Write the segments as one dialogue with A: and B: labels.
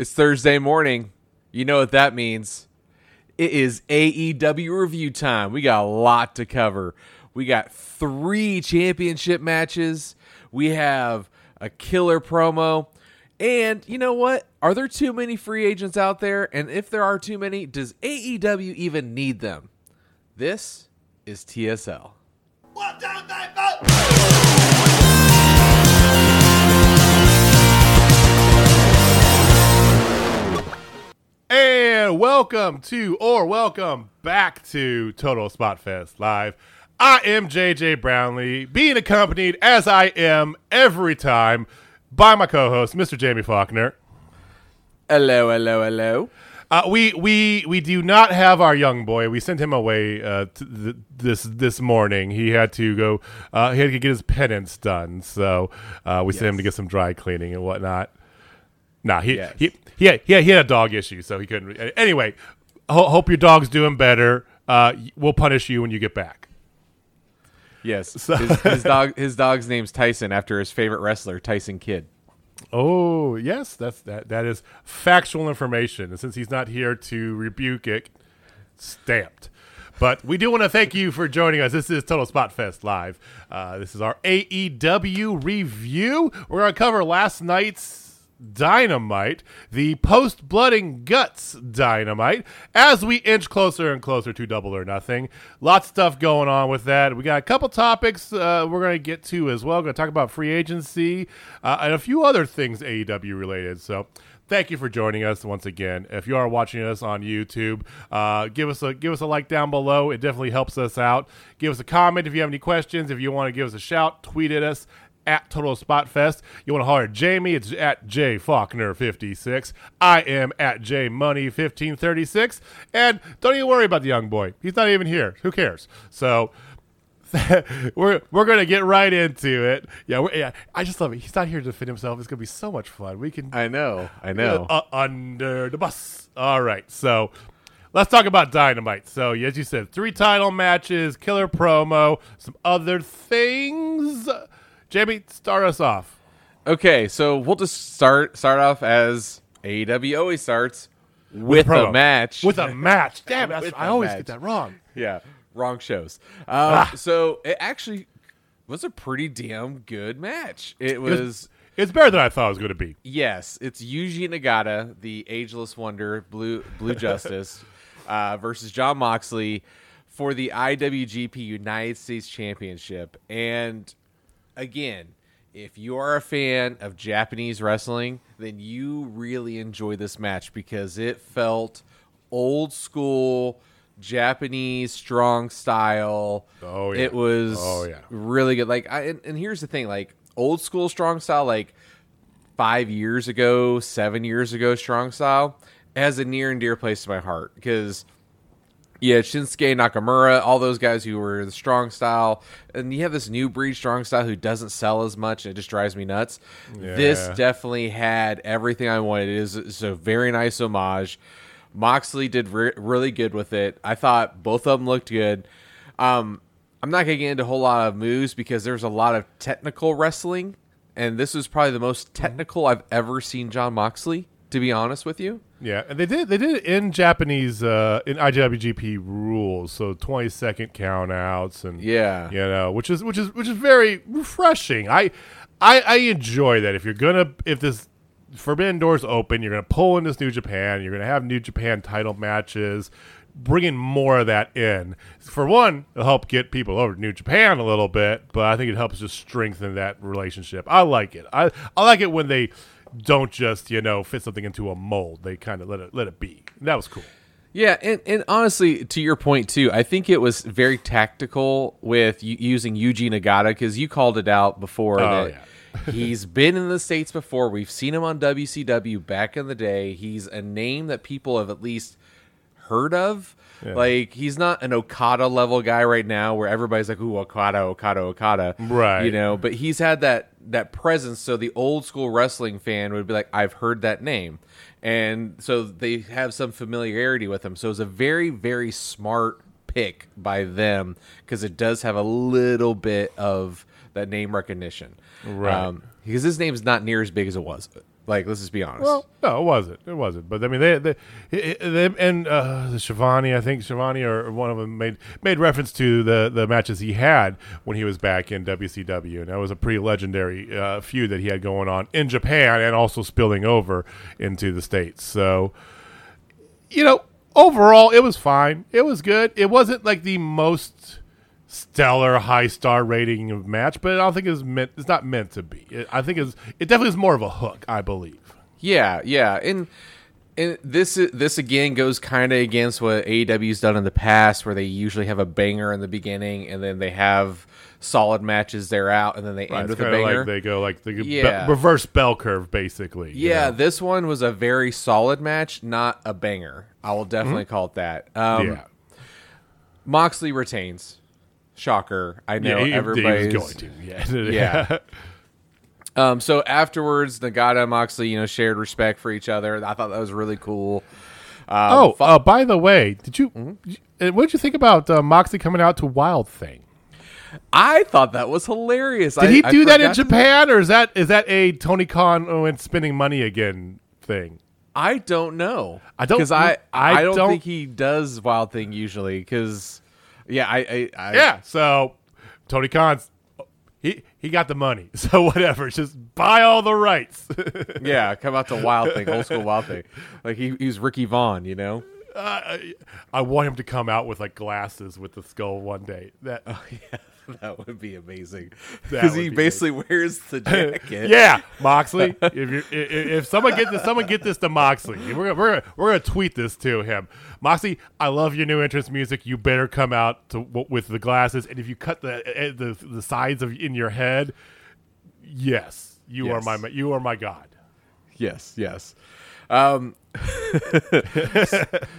A: It's Thursday morning. You know what that means. It is AEW review time. We got a lot to cover. We got three championship matches. We have a killer promo. And you know what? Are there too many free agents out there? And if there are too many, does AEW even need them? This is TSL.
B: One, two, three, four.
C: And welcome to, or welcome back to Total Spot Fest Live. I am JJ Brownlee, being accompanied as I am every time by my co-host, Mr. Jamie Faulkner.
A: Hello, hello, hello.
C: Uh, we we we do not have our young boy. We sent him away uh, th- this this morning. He had to go. Uh, he had to get his penance done. So uh, we sent him to get some dry cleaning and whatnot. Nah, he
A: Yes.
C: he he had, he had, he had a dog issue, so he couldn't. re- Anyway, ho- hope your dog's doing better. Uh, we'll punish you when you get back.
A: Yes, his, his dog. His dog's name's Tyson after his favorite wrestler, Tyson Kidd.
C: Oh yes, that's that. That is factual information, and since he's not here to rebuke it, stamped. But we do want to thank you for joining us. This is Total Spot Fest live. Uh, this is our AEW review. We're going to cover last night's Dynamite, the post Blood and Guts Dynamite, as we inch closer and closer to Double or Nothing. Lots of stuff going on with that. We got a couple topics uh, we're going to get to as well. Going to talk about free agency uh, and a few other things AEW related. So. Thank you for joining us once again. If you are watching us on YouTube, uh, give us a give us a like down below. It definitely helps us out. Give us a comment if you have any questions. If you want to give us a shout, tweet at us at Total Spot Fest. You want to holler at Jamie? It's at J Faulkner fifty six. I am at J Money fifteen thirty six. And don't even worry about the young boy. He's not even here. Who cares? So. we're we're gonna get right into it. Yeah, we're, yeah. I just love it. He's not here to defend himself. It's gonna be so much fun. We can
A: I know, I know.
C: uh, under the bus. All right, so let's talk about Dynamite. So, as you said, three title matches, killer promo, some other things. Jamie, start us off.
A: Okay, so we'll just start start off as AEW always starts with,
C: promo.
A: a match.
C: With a match. Damn,
A: With
C: I always
A: match.
C: get that wrong.
A: yeah, wrong shows. Um, So it actually was a pretty damn good match. It
C: It
A: was.
C: was- It's better than I thought it was going to be.
A: Yes, it's Yuji Nagata, the ageless wonder, Blue Blue Justice, uh, versus John Moxley for the IWGP United States Championship. And again, if you are a fan of Japanese wrestling, then you really enjoy this match because it felt old school Japanese strong style.
C: Oh, yeah.
A: It was
C: Oh, yeah.
A: really good. Like, I, and, and here's the thing: like old school strong style, like five years ago, seven years ago, strong style has a near and dear place to my heart because yeah, Shinsuke Nakamura, all those guys who were the strong style, and you have this new breed strong style who doesn't sell as much, and it just drives me nuts. This definitely had everything I wanted. It is it's a very nice homage. Moxley did re- really good with it. I thought both of them looked good. Um, I'm not gonna get into a whole lot of moves because there's a lot of technical wrestling, and this was probably the most technical I've ever seen John Moxley. To be honest with you,
C: Yeah, and they did they did it in Japanese uh, in IWGP rules, so twenty second count outs and
A: Yeah.
C: you know, which is which is which is very refreshing. I I, I enjoy that. If you're gonna if this Forbidden Doors open, you're gonna pull in this New Japan, you're gonna have New Japan title matches, bringing more of that in. For one, it'll help get people over to New Japan a little bit, but I think it helps just strengthen that relationship. I like it. I I like it when they don't just you know fit something into a mold. They kind of let it let it be. That was cool.
A: Yeah, and, and honestly, to your point too, I think it was very tactical with u- using Yuji Nagata because you called it out before
C: Oh,
A: that he's been in the states before. We've seen him on WCW back in the day. He's a name that people have at least heard of. Like he's not an Okada level guy right now, where everybody's like, "Ooh, Okada, Okada, Okada,"
C: Right.
A: You know, but he's had that that presence. So the old school wrestling fan would be like, "I've heard that name," and so they have some familiarity with him. So it's a very very smart pick by them because it does have a little bit of that name recognition,
C: Right.
A: Um, because his name's not near as big as it was. Like, let's just be honest.
C: Well, no, it wasn't. It wasn't. But I mean, they, they, they and uh, the Schiavone, I think Schiavone or one of them made made reference to the the matches he had when he was back in WCW, and that was a pretty legendary uh, feud that he had going on in Japan and also spilling over into the states. So, you know, overall, it was fine. It was good. It wasn't like the most stellar high star rating of match, but I don't think it's meant. It's not meant to be. It, I think it's it definitely is more of a hook. I believe.
A: Yeah, yeah, and and this this again goes kind of against what AEW's done in the past, where they usually have a banger in the beginning and then they have solid matches there out, and then they end with a banger.
C: like they go like the be-
A: Yeah.
C: reverse bell curve, basically. you
A: yeah,
C: know?
A: this one was a very solid match, not a banger. I will definitely call it that. Um,
C: yeah.
A: Moxley retains. Shocker. I know
C: yeah, he,
A: everybody's
C: going to. Yeah,
A: Yeah. Um, so afterwards, Nagata and Moxley, you know, shared respect for each other. I thought that was really cool. Um,
C: oh,
A: fu-
C: uh, by the way, did you?
A: Mm-hmm.
C: uh, What did you think about uh, Moxley coming out to Wild Thing?
A: I thought that was hilarious.
C: Did
A: I,
C: he
A: I
C: do that in Japan, or is that is that a Tony Khan oh, and spending money again thing?
A: I don't know.
C: I don't-
A: because I,
C: I
A: I don't,
C: don't-
A: think he does Wild Thing usually. Because yeah, I, I, I
C: Yeah. So Tony Khan's he he got the money, so whatever. Just buy all the rights.
A: yeah, come out to Wild Thing, old school Wild Thing. Like he, he was Ricky Vaughn, you know.
C: uh, I want him to come out with like glasses with the skull one day. That oh,
A: yeah, that would be amazing. Because he
C: be
A: basically wears the jacket.
C: yeah, Moxley. If if, if someone get this, someone get this to Moxley. We're gonna, we're gonna, we're gonna tweet this to him. Moxley, I love your new entrance music. You better come out to with the glasses. And if you cut the eh, the the sides of in your head, yes, you are my you are my god.
A: Yes, yes. Um,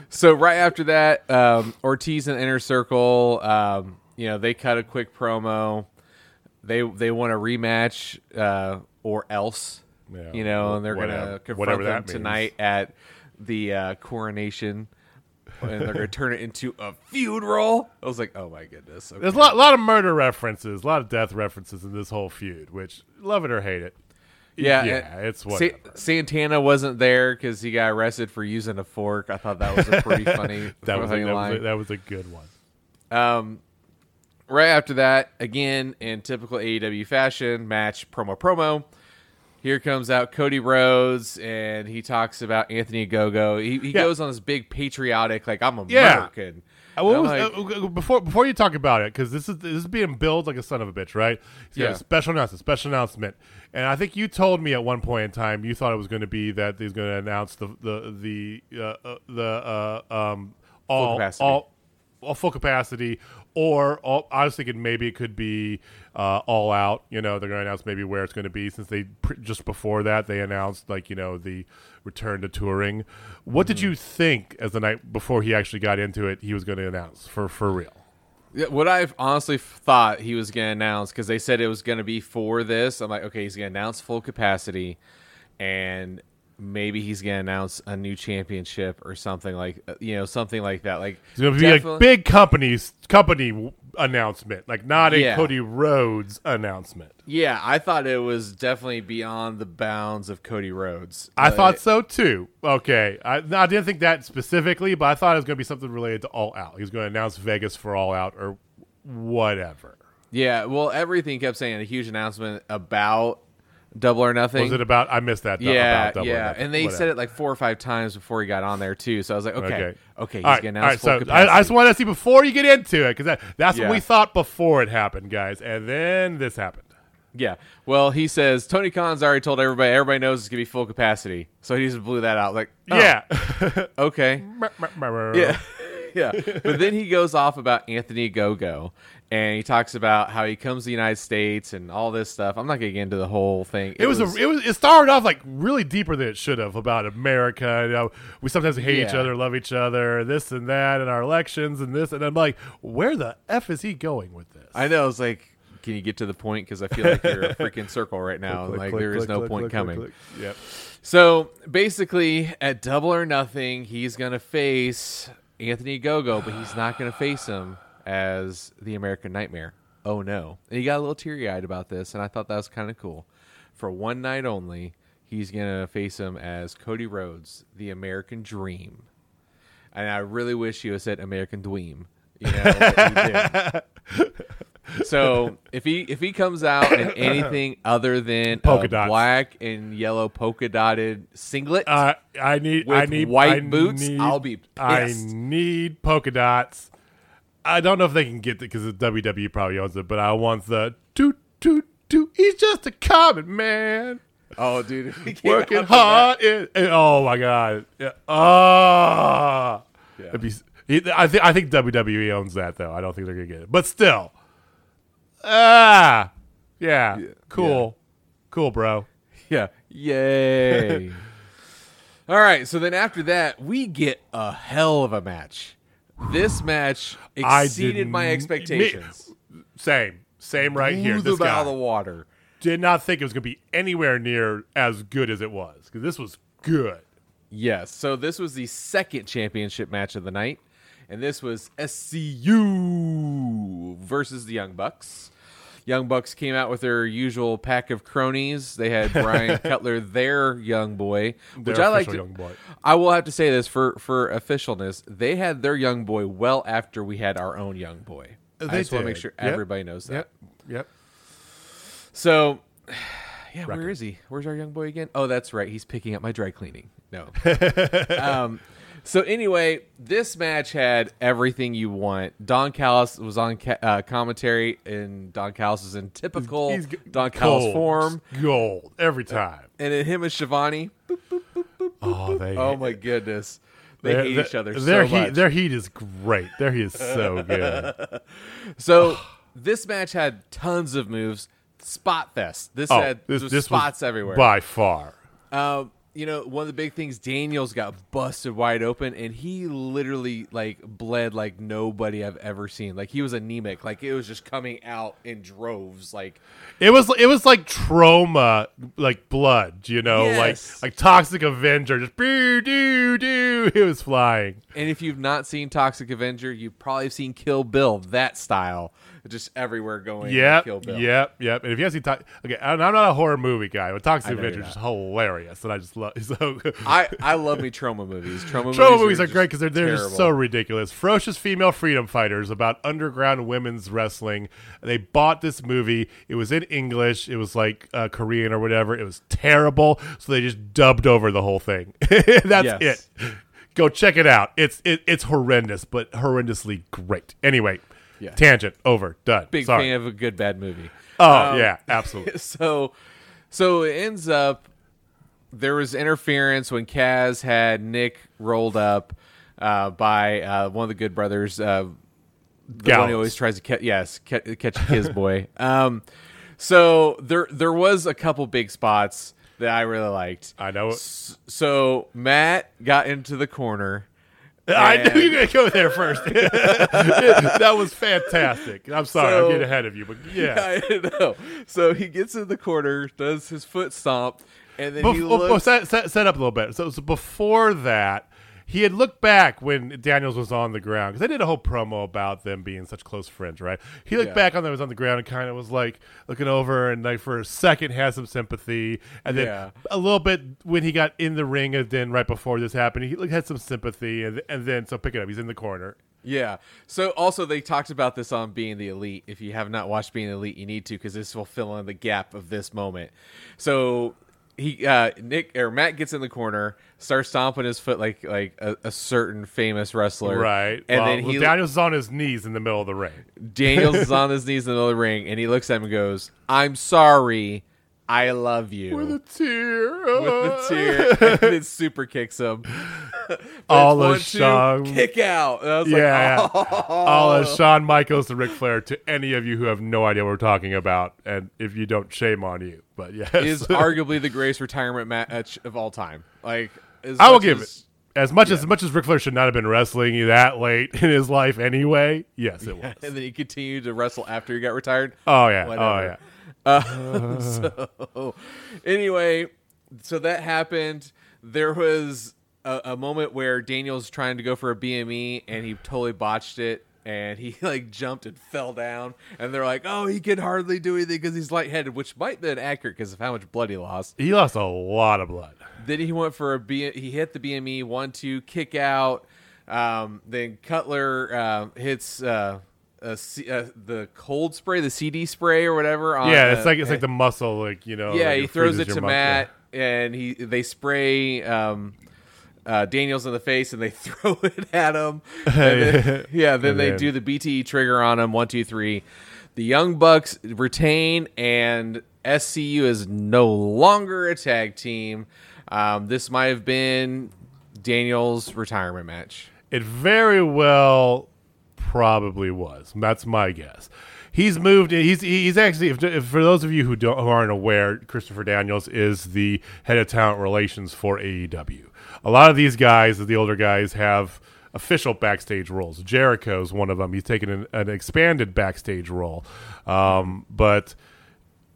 A: so right after that, um, Ortiz and Inner Circle, um, you know, they cut a quick promo. They they want a rematch uh, or else,
C: Yeah,
A: you know, and they're
C: whatever-
A: gonna confront
C: whatever
A: them
C: that means.
A: tonight at the uh, coronation, and they're gonna turn it into a feud roll. I was like, oh my goodness. Okay.
C: There's a lot, lot of murder references, a lot of death references in this whole feud. Which love it or hate it,
A: Yeah,
C: yeah, it's
A: Sa-
C: whatever.
A: Santana wasn't there because he got arrested for using a fork. I thought that was a pretty funny,
C: that was a, that, was
A: line.
C: a, that was a good one.
A: Um, right after that, again in typical AEW fashion, match promo promo. Here comes out Cody Rhodes, and he talks about Anthony Ogogo. He, he
C: Yeah.
A: goes on this big patriotic, like I'm
C: Yeah.
A: American.
C: Uh, what was-
A: like,
C: uh, uh, before before you talk about it, because this is this is being billed like a son of a bitch, right? He's got
A: Yeah.
C: a special announcement, special announcement, and I think you told me at one point in time you thought it was going to be that he's going to announce the the the uh, uh, the uh, um all all all full capacity, or all, I was thinking maybe it could be uh, all out. You know, they're going to announce maybe where it's going to be since they just before that they announced like you know the return to touring. What did you think as the night before he actually got into it? He was going to announce for for real.
A: Yeah, what I've honestly thought he was going to announce because they said it was going to be for this. I'm like, okay, he's going to announce full capacity, and maybe he's going to announce a new championship or something like uh, you know something like that. Like
C: It's going to be
A: definitely-
C: like big companies company announcement, like not a
A: Yeah.
C: Cody Rhodes announcement.
A: Yeah, I thought it was definitely beyond the bounds of Cody Rhodes.
C: I thought so too. Okay, I, I didn't think that specifically, but I thought it was going to be something related to All Out. He was going to announce Vegas for All Out or whatever.
A: Yeah, well, everything kept saying a huge announcement about Double or Nothing.
C: Was it about? I missed that.
A: yeah,
C: about Double
A: yeah, and they
C: Whatever.
A: said it like four or five times before he got on there too. So I was like, okay, okay,
C: Okay.
A: he's
C: All right, all right, so I,
A: capacity.
C: I just want to see before you get into it because that, that's
A: Yeah.
C: what we thought before it happened, guys, and then this happened.
A: Yeah. Well, he says Tony Khan's already told everybody. Everybody knows it's gonna be full capacity. So he just blew that out. Like, oh,
C: Yeah.
A: okay,
C: yeah.
A: Yeah, yeah. But then he goes off about Anthony Ogogo, and he talks about how he comes to the United States and all this stuff. I'm not gonna get into the whole thing.
C: It was, a, it was it started off like really deeper than it should have about America. You know, we sometimes hate each other, love each other, this and that, and our elections and this. And I'm like, where the f is he going with this?
A: I know. It's like, can you get to the point? Because I feel like you're a freaking circle right now.
C: Click,
A: like
C: click,
A: there is
C: click,
A: no point coming.
C: Yep.
A: So basically, at Double or Nothing, he's gonna face Anthony Ogogo, but he's not gonna face him as the American Nightmare. Oh no! And he got a little teary eyed about this, and I thought that was kind of cool. For one night only, he's gonna face him as Cody Rhodes, the American Dream. And I really wish he would said American Dweem. You know, but he didn't. So if he if he comes out in anything other than
C: Polka dots.
A: black and yellow polka dotted singlet,
C: Uh, I need. I need
A: white
C: I
A: boots,
C: need-
A: I'll be
C: I need polka dots. I don't know if they can get it because WWE probably owns it, but I want the toot toot toot. He's just a common man
A: oh dude, if he came out
C: working hard. And, and- oh my god! Yeah. Oh,
A: Yeah.
C: Be- I think I think WWE owns that though. I don't think they're gonna get it, but still, ah, yeah, cool, cool, bro.
A: Yeah. Yay. All right. So then after that, we get a hell of a match. This match
C: I
A: exceeded my expectations.
C: Same, same right here.
A: Blew
C: This
A: them
C: guy.
A: out of the water.
C: did not think it was going to be anywhere near as good as it was because this was good.
A: Yes. So this was the second championship match of the night, and this was SCU versus the Young Bucks. Young Bucks came out with their usual pack of cronies. They had Brian Cutler, their young boy, which
C: Their
A: I like.
C: boy.
A: I will have to say this for for officialness. They had their young boy well after we had our own young boy. I
C: They
A: just want to make sure
C: Yep.
A: everybody knows that.
C: Yep, yep.
A: So, yeah, where
C: Record.
A: is he? Where's our young boy again? Oh, that's right. He's picking up my dry cleaning. No. um, so anyway, this match had everything you want. Don Callis was on ca- uh, commentary, and Don Callis is in typical
C: He's g-
A: Don Callis
C: gold.
A: form.
C: gold every time.
A: And then him and Schiavone.
C: Oh, they.
A: Oh my goodness, they hate each other
C: Their
A: so
C: heat,
A: much.
C: their heat is great. Their heat is so good.
A: So this match had tons of moves. Spot fest. This
C: Oh,
A: had
C: this, this
A: spots everywhere.
C: by far.
A: Um, you know, one of the big things, Daniels got busted wide open, and he literally like bled like nobody I've ever seen. Like he was anemic. Like it was just coming out in droves. Like
C: It was it was like Troma, like blood. You know,
A: Yes.
C: like like Toxic Avenger, just boo doo doo. It was flying.
A: And if you've not seen Toxic Avenger, you've probably seen Kill Bill, that style, just everywhere going.
C: Yep,
A: Kill Bill.
C: yep, yep. And if you haven't seen, okay, I'm I'm not a horror movie guy, but Toxic Avenger is just hilarious, and I just love. So
A: I, I love me Troma movies. Troma,
C: Troma
A: movies
C: movies are
A: just
C: great because they're they're just so ridiculous. Ferocious female freedom fighters about underground women's wrestling. They bought this movie. It was in English. It was like uh, Korean or whatever. It was terrible, so they just dubbed over the whole thing. That's
A: Yes.
C: it. Go check it out. It's it, it's horrendous, but horrendously great. Anyway,
A: Yeah.
C: tangent over. Done.
A: big
C: Sorry.
A: fan of a good bad movie.
C: oh
A: Um,
C: yeah, absolutely.
A: so so it ends up there was interference when Kaz had Nick rolled up uh, by uh, one of the good brothers. Uh, the one
C: Gallows.
A: who always tries to catch, yes, ca- catch his boy. Um, so there there was a couple big spots that I really liked.
C: I know.
A: So Matt got into the corner.
C: I knew you were gonna go there first. that was fantastic. I'm sorry,
A: So-
C: I'm getting ahead of you, but yeah.
A: I know. So he gets in the corner, does his foot stomp, and then
C: Bef-
A: he
C: oh, oh, set, set, set up a little bit. So, so before that, he had looked back when Daniels was on the ground because they did a whole promo about them being such close friends, right? He looked
A: Yeah.
C: back on them was on the ground and kind of was like looking over and like for a second had some sympathy, and then
A: Yeah.
C: a little bit when he got in the ring, and then right before this happened, he had some sympathy, and and then so pick it up, he's in the corner.
A: Yeah. So also they talked about this on Being the Elite. If you have not watched Being the Elite, you need to because this will fill in the gap of this moment. So he uh Nick or Matt gets in the corner, starts stomping his foot like like a, a certain famous wrestler.
C: Right,
A: And
C: Well,
A: then
C: well,
A: he
C: Daniels is on his knees in the middle of the ring.
A: Daniels is on his knees in the middle of the ring and he looks at him and goes, I'm sorry, I love you.
C: With a tear,
A: with the tear, and then super kicks him.
C: All of Shawn-
A: kick out. I was
C: Yeah.
A: like, oh.
C: all of Shawn Michaels and Ric Flair to any of you who have no idea what we're talking about, and if you don't, shame on you. But yes,
A: is arguably the greatest retirement match of all time. Like,
C: I will give
A: as-
C: it as much as, as much as Ric Flair should not have been wrestling you that late in his life anyway. Yes, it was.
A: And then he continued to wrestle after he got retired.
C: Oh yeah, oh,
A: Whatever.
C: oh yeah.
A: Uh, so anyway, so that happened. There was a, a moment where Daniel's trying to go for a BME and he totally botched it. And he like jumped and fell down. And they're like, "Oh, he can hardly do anything because he's lightheaded," which might have been accurate because of how much blood he lost.
C: He lost a lot of blood.
A: Then he went for a B. He hit the BME one two kick out. Um, then Cutler uh, hits uh, a C, uh, the cold spray, the CD spray or whatever. On,
C: Yeah, it's like it's like the muscle, like you know.
A: yeah,
C: like
A: he throws
C: freezes
A: it to
C: muscle.
A: Matt, and he they spray um, uh, Daniels in the face, and they throw it at him. Then- yeah, then they do the BTE trigger on him. One, two, three. The Young Bucks retain, and SCU is no longer a tag team. Um, this might have been Daniels' retirement match.
C: It very well probably was. That's my guess. He's moved. He's he's actually. If, if for those of you who don't who aren't aware, Christopher Daniels is the head of talent relations for AEW. A lot of these guys, the older guys, have official backstage roles. Jericho's one of them. He's taken an, an expanded backstage role, um, but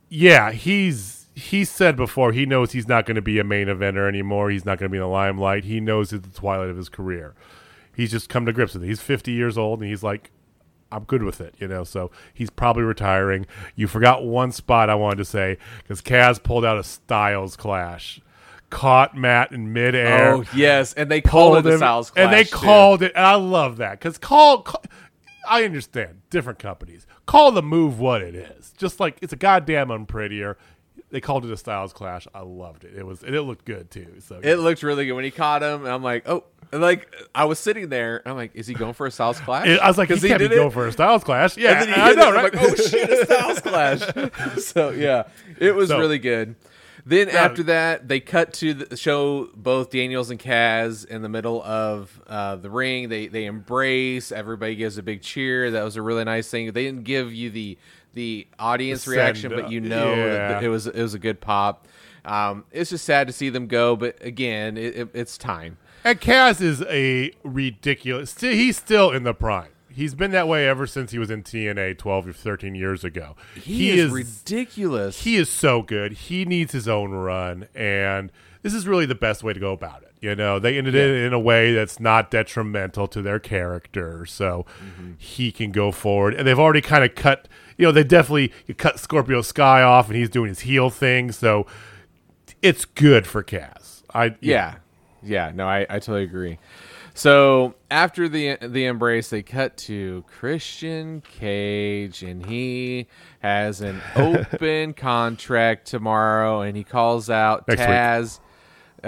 C: yeah, he's he said before he knows he's not going to be a main eventer anymore. He's not going to be in the limelight. He knows it's the twilight of his career. He's just come to grips with it. He's 50 years old and he's like, I'm good with it, you know. So he's probably retiring. You forgot one spot I wanted to say because Kaz pulled out a Styles clash, caught Matt in midair,
A: Oh yes, and they called it the
C: him,
A: Styles Clash,
C: and they
A: too.
C: called it. And I love that because call, call. I understand different companies call the move what it is. Just like it's a goddamn unprettier. They called it a Styles Clash. I loved it. It was and it looked good too. So
A: It looked really good when he caught him. And I'm like, oh, and like I was sitting there. I'm like, is he going for a Styles Clash?
C: I was like, he
A: 'Cause
C: can't be going for a Styles Clash. Yeah,
A: And then he
C: I know,
A: it. I'm
C: right?
A: like, oh shit, a Styles Clash. so yeah, it was
C: So-
A: really good. Then after that, they cut to the show both Daniels and Kaz in the middle of uh, the ring. They they embrace. Everybody gives a big cheer. That was a really nice thing. They didn't give you the the audience
C: The
A: reaction,
C: send
A: but you know
C: Yeah.
A: that it was it was a good pop. Um, it's just sad to see them go, but again, it, it, it's time.
C: And Kaz is a ridiculous. He's still in the prime. He's been that way ever since he was in TNA 12 or 13 years ago.
A: He, is, ridiculous.
C: he is so good. He needs his own run, and this is really the best way to go about it. You know, they ended it in a way that's not detrimental to their character, so mm-hmm. he can go forward. And they've already kind of cut. You know, they definitely cut Scorpio Sky off, and he's doing his heel thing. So it's good for Kaz. I
A: Yeah, yeah. No, I, I totally agree. So after the the embrace, they cut to Christian Cage, and he has an open contract tomorrow, and he calls out
C: Next.
A: Taz.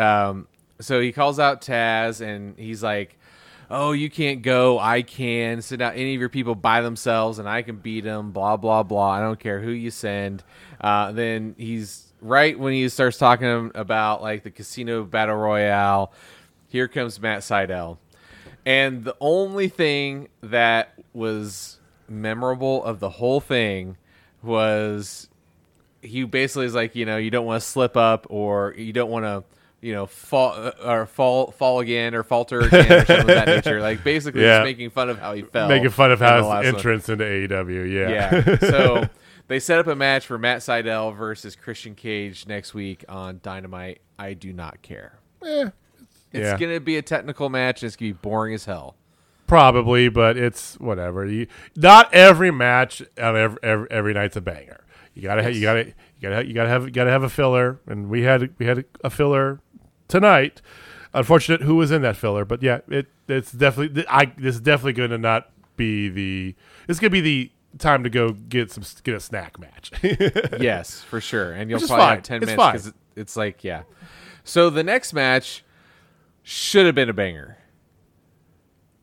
A: Um, so he calls out Taz, and he's like, "Oh, you can't go. I can send out any of your people by themselves, and I can beat them." Blah blah blah. I don't care who you send. Uh, then he's right when he starts talking about like the casino battle royale. Here comes Matt Sydal, and the only thing that was memorable of the whole thing was he basically is like, you know, you don't want to slip up or you don't want to, you know, fall uh, or fall fall again or falter again or something of that nature. Like basically
C: Yeah.
A: just making fun of how he fell.
C: making fun of how his
A: one.
C: entrance into AEW. Yeah.
A: Yeah. So they set up a match for Matt Sydal versus Christian Cage next week on Dynamite. I do not care.
C: Eh,
A: It's
C: Yeah.
A: gonna be a technical match. and It's gonna be boring as hell.
C: probably, but it's whatever. You, not every match on every, every, every night's a banger. You gotta, ha- you gotta, you gotta, you gotta have, you gotta have a filler, and we had, we had a filler tonight. Unfortunate who was in that filler, but yeah, it, it's definitely, I, this is definitely going to not be the, it's gonna be the time to go get some, get a snack match.
A: yes, for sure. And you'll probably
C: fine.
A: have ten
C: It's
A: minutes because it's like yeah. So the next match should have been a banger,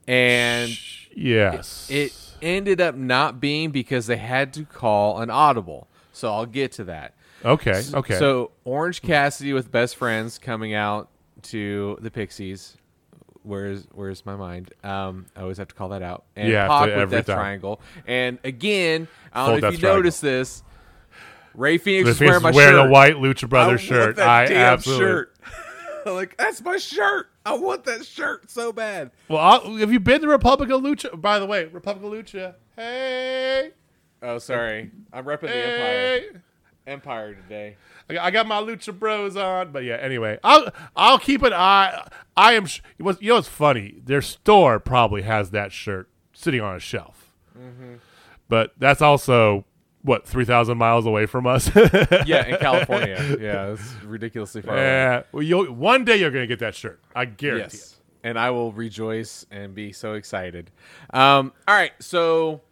A: and
C: yes,
A: it ended up not being because they had to call an audible. So I'll get to that.
C: okay, okay.
A: So Orange Cassidy with best friends coming out to the Pixies. Where's Where's my mind? Um, I always have to call that out. And
C: Yeah,
A: Pac with Death
C: time.
A: Triangle. And again, I don't know if you
C: Triangle.
A: noticed this. Rey
C: Fenix
A: is wearing my
C: wearing
A: shirt.
C: a white Lucha
A: I
C: Brothers shirt. I absolutely.
A: shirt. like that's my shirt. I want that shirt so bad.
C: Well, I'll, have you been to Republic of Lucha? By the way, Republic of Lucha. Hey,
A: Oh, sorry. I'm repping the Empire. Empire today.
C: I got- my Lucha Bros on, but yeah. Anyway, I'll I'll keep an eye. I am. sh- You know what's funny? Their store probably has that shirt sitting on a shelf.
A: Mm-hmm.
C: But that's also what three thousand miles away from us.
A: yeah, in California. Yeah, it's ridiculously far. away.
C: Yeah. Well, you'll, one day you're going to get that shirt. I guarantee
A: Yes. And I will rejoice and be so excited. Um, all right, so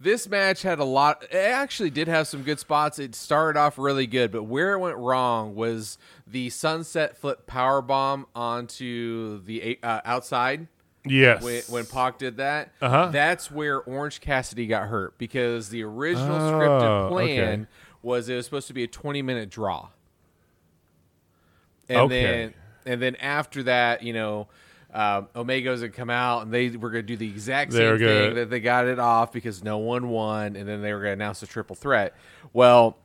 A: this match had a lot. It actually did have some good spots. It started off really good, but where it went wrong was the sunset flip power bomb onto the uh, outside.
C: Yes.
A: When, when Pac did that,
C: Uh-huh.
A: that's where Orange Cassidy got hurt because the original
C: Oh,
A: scripted plan
C: okay.
A: was it was supposed to be a 20 minute draw. And
C: Okay.
A: then and then after that, you know, um, Omega's would come out and they were going to do the exact same thing
C: gonna-
A: that they got it off because no one won, and then they were going to announce a triple threat. Well,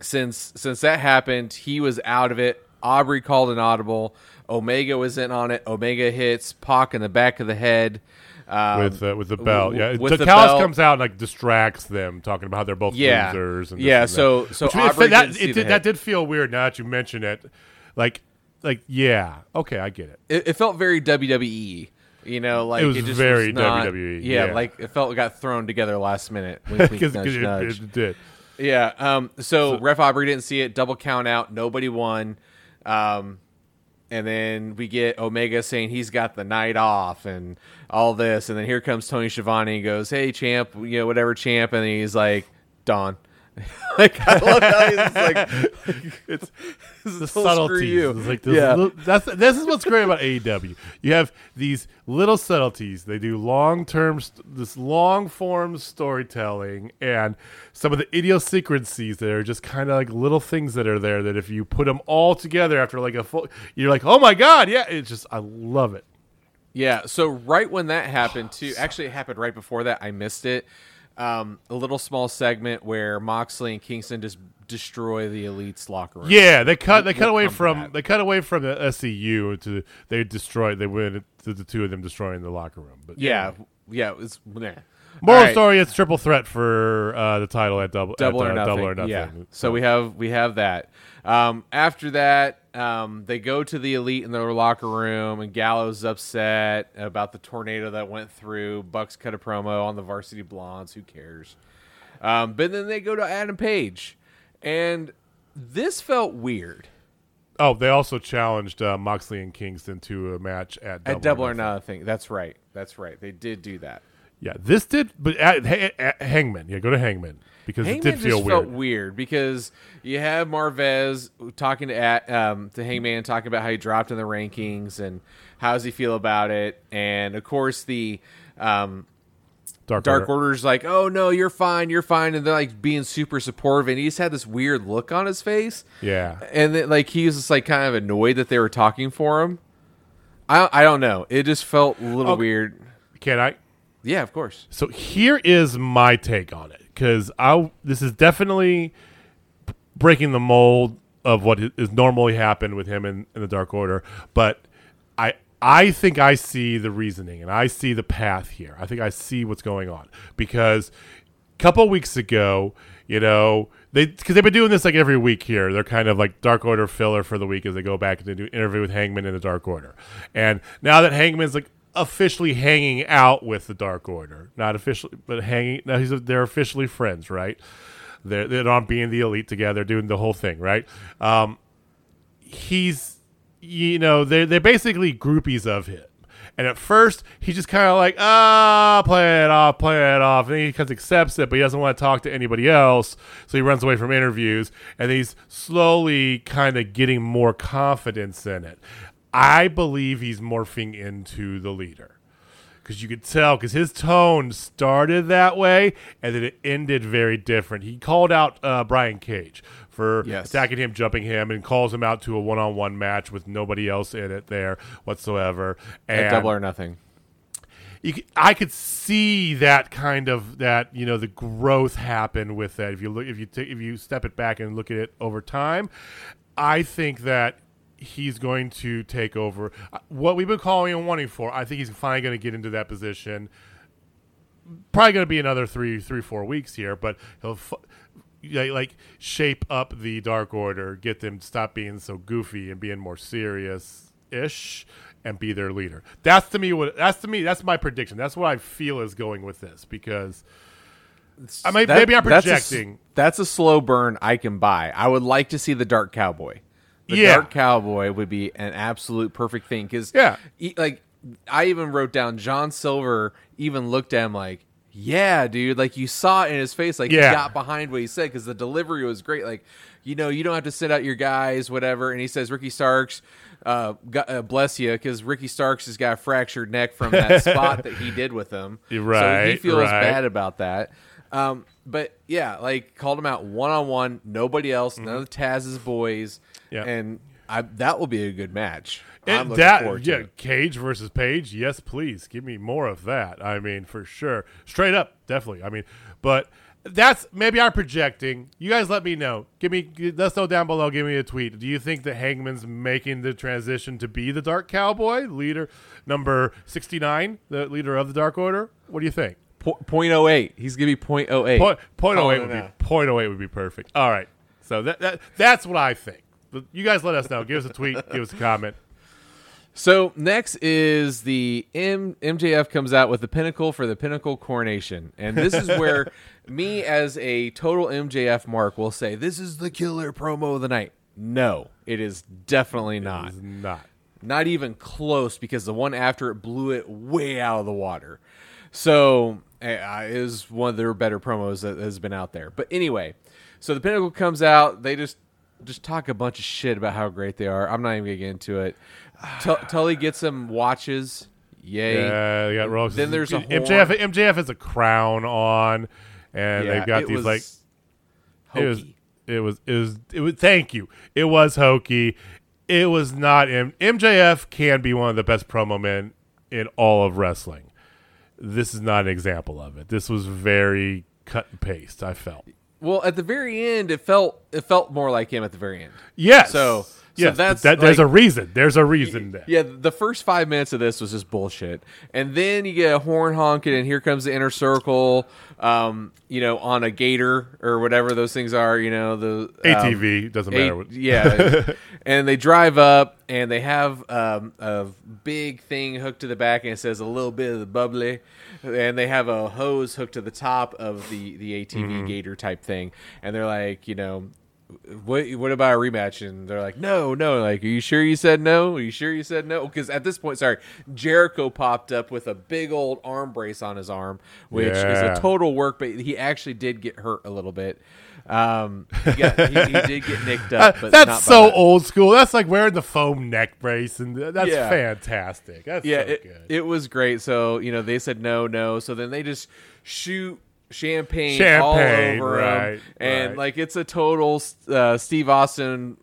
A: since since that happened, he was out of it. Aubrey called an audible. Omega was in on it. Omega hits Pac in the back of the head. Um,
C: with uh, with the belt, yeah.
A: with
C: the
A: the
C: Callis comes out and like distracts them, talking about how they're both
A: Yeah.
C: losers. And
A: Yeah,
C: and
A: so- so
C: it- that it did, that did feel weird. Now that you mention it, like like yeah, okay, I get it.
A: it, it felt very WWE. You know, like
C: It was
A: just
C: very
A: not-
C: WWE,
A: Yeah,
C: yeah.
A: like it felt it got thrown together last minute.
C: Because it, it did.
A: Yeah. Um. So, Ref Aubrey didn't see it. Double count out. Nobody won. Um. And then we get Omega saying he's got the night off and all this, and then here comes Tony Schiavone and goes, "Hey, champ, you know whatever, champ," and he's like, "Dawn." like I love how just like,
C: It's
A: "This
C: the
A: is so
C: subtleties.
A: screw you."
C: It's like this
A: yeah.
C: little- that's this is what's great about AEW. You have these little subtleties. They do long term, this long form storytelling, and some of the idiosyncrasies that are just kind of like little things that are there. That if you put them all together after like a full, you're like, oh my god, yeah. It's just I love it.
A: Yeah. So right when that happened too, actually it happened right before that. I missed it. Um, a little small segment where Moxley and Kingston just destroy the Elite's locker room.
C: Yeah, they cut. They
A: We'll
C: cut away from. They cut away from the SCU to. They destroyed. They went to the two of them destroying the locker room. But
A: Yeah. Yeah. It was, nah.
C: Moral
A: right.
C: story: It's triple threat for uh, the title at double.
A: double
C: at,
A: or
C: uh,
A: nothing.
C: Double or nothing.
A: Yeah. So we have we have that. Um, after that, um, they go to the elite in their locker room, and Gallows upset about the tornado that went through. Bucks cut a promo on the Varsity Blondes. Who cares? Um, but then they go to Adam Page, and this felt weird
C: Oh, they also challenged uh, Moxley and Kingston to a match at Double,
A: at Double or
C: Nothing.
A: Nothing. That's right. That's right. They did do that.
C: Yeah, this did, but at, at, at Hangman. Yeah, go to Hangman because
A: Hangman
C: it did feel
A: just
C: weird.
A: felt weird because you have Marvez talking to at, um, to Hangman talking about how he dropped in the rankings and how does he feel about it, and of course the um,
C: Dark,
A: Dark
C: Order.
A: Order's like, "Oh no, you're fine, you're fine," and they're like being super supportive, and he just had this weird look on his face,
C: Yeah,
A: and then, like he was just like kind of annoyed that they were talking for him. I I don't know, it just felt a little
C: Okay.
A: weird.
C: can I?
A: Yeah, of course.
C: So here is my take on it because I this is definitely breaking the mold of what is normally happened with him in, in the Dark Order, but I I think I see the reasoning and I see the path here. I think I see what's going on because a couple weeks ago, you know, they because they've been doing this like every week here. They're kind of like Dark Order filler for the week as they go back and they do interview with Hangman in the Dark Order, and now that Hangman's like officially hanging out with the Dark Order, not officially, but hanging. Now he's they're officially friends, right? They're they're on being the elite together, doing the whole thing, right? Um, he's you know they're they're basically groupies of him. And at first, he's just kind of like, ah, play it off, play it off. And he kind of accepts it, but he doesn't want to talk to anybody else. So he runs away from interviews. And he's slowly kind of getting more confidence in it. I believe he's morphing into the leader because you could tell because his tone started that way and then it ended very different. He called out uh, Brian Cage for
A: Yes.
C: attacking him, jumping him, and calls him out to a one-on-one match with nobody else in it there whatsoever. And
A: At Double or Nothing.
C: you I could see that kind of that you know the growth happen with that. If you look, if you ta- if you step it back and look at it over time, I think that he's going to take over Uh, what we've been calling and wanting for. I think he's finally going to get into that position. Probably going to be another three, three, four weeks here, but he'll. F- like shape up the Dark Order, get them to stop being so goofy and being more serious ish, and be their leader. That's to me what that's to me that's my prediction. That's what I feel is going with this because I mean
A: That-
C: maybe I'm
A: that's a
C: projecting.
A: That's a, slow burn I can buy. I would like to see the Dark Cowboy. The
C: Yeah.
A: Dark Cowboy would be an absolute perfect thing because
C: Yeah.
A: like I even wrote down John Silver even looked at him like, yeah, dude, like you saw it in his face, like
C: Yeah.
A: he got behind what he said because the delivery was great. Like, you know, you don't have to send out your guys, whatever. And he says Ricky Starks. Uh, got, uh, bless you, because Ricky Starks has got a fractured neck from that spot that he did with him. so he feels
C: right.
A: bad about that. Um, but yeah, like called him out one on one, nobody else, none of the Taz's boys,
C: Mm-hmm. Yeah.
A: and I, that will be a good match. I'm
C: that yeah,
A: it.
C: Cage versus Page. Yes, please give me more of that. I mean, for sure, straight up, definitely. I mean, but that's maybe I'm projecting. You guys, let me know. Give me let us know down below. Give me a tweet. Do you think that Hangman's making the transition to be the Dark Cowboy leader, number sixty nine, the leader of the Dark Order? What do you think?
A: Po- point oh eight. He's gonna be point oh eight.
C: Point, point oh eight
A: Calling
C: would
A: it
C: be point oh eight would be perfect. All right, so that, that that's what I think. But you guys let us know. Give us a tweet. give us a comment.
A: So next is the M- MJF comes out with the pinnacle for the pinnacle coronation, and this is where me as a total MJF mark will say this is the killer promo of the night. No, it is definitely not.
C: Not.
A: Not even close because the one after it blew it way out of the water. So is one of their better promos that has been out there. But anyway, so the Pinnacle comes out. They just just talk a bunch of shit about how great they are. I'm not even gonna get into it. T- Tully gets some watches. Yay!
C: Yeah, they got Rolex.
A: Then there's a
C: MJF.
A: horn.
C: MJF has a crown on, and
A: Yeah,
C: they've got these like it was, it was it was it was. Thank you. It was hokey. It was not. M- MJF can be one of the best promo men in all of wrestling. This is not an example of it. This was very cut and paste. I felt.
A: Well, at the very end, it felt it felt more like him at the very end.
C: Yes.
A: So- so
C: yes,
A: that's
C: that, there's
A: like-
C: a reason. There's a reason there.
A: Yeah, the first five minutes of this was just bullshit, and then you get a horn honking, and here comes the inner circle. Um, you know, on a gator or whatever those things are. You know, the um,
C: ATV doesn't matter.
A: A-
C: what-
A: yeah, and they drive up and they have um, a big thing hooked to the back and it says a little bit of the bubbly, and they have a hose hooked to the top of the the ATV
C: Mm-hmm.
A: gator type thing, and they're like, you know. What what about a rematch? And they're like, no, no. Like, are you sure you said no? Are you sure you said no? Because at this point, sorry, Jericho popped up with a big old arm brace on his arm, which is a total work, but he actually did get hurt a little bit. Um, he, he, he did get nicked up,
C: Uh,
A: but
C: that's so
A: that.
C: old school. That's like wearing the foam neck brace, and that's
A: Yeah.
C: fantastic. That's
A: Yeah,
C: so
A: it,
C: good.
A: it was great. So you know they said no, no. So then they just shoot champagne,
C: Champagne,
A: all over
C: right,
A: him, and
C: right.
A: like it's a total uh, Steve Austin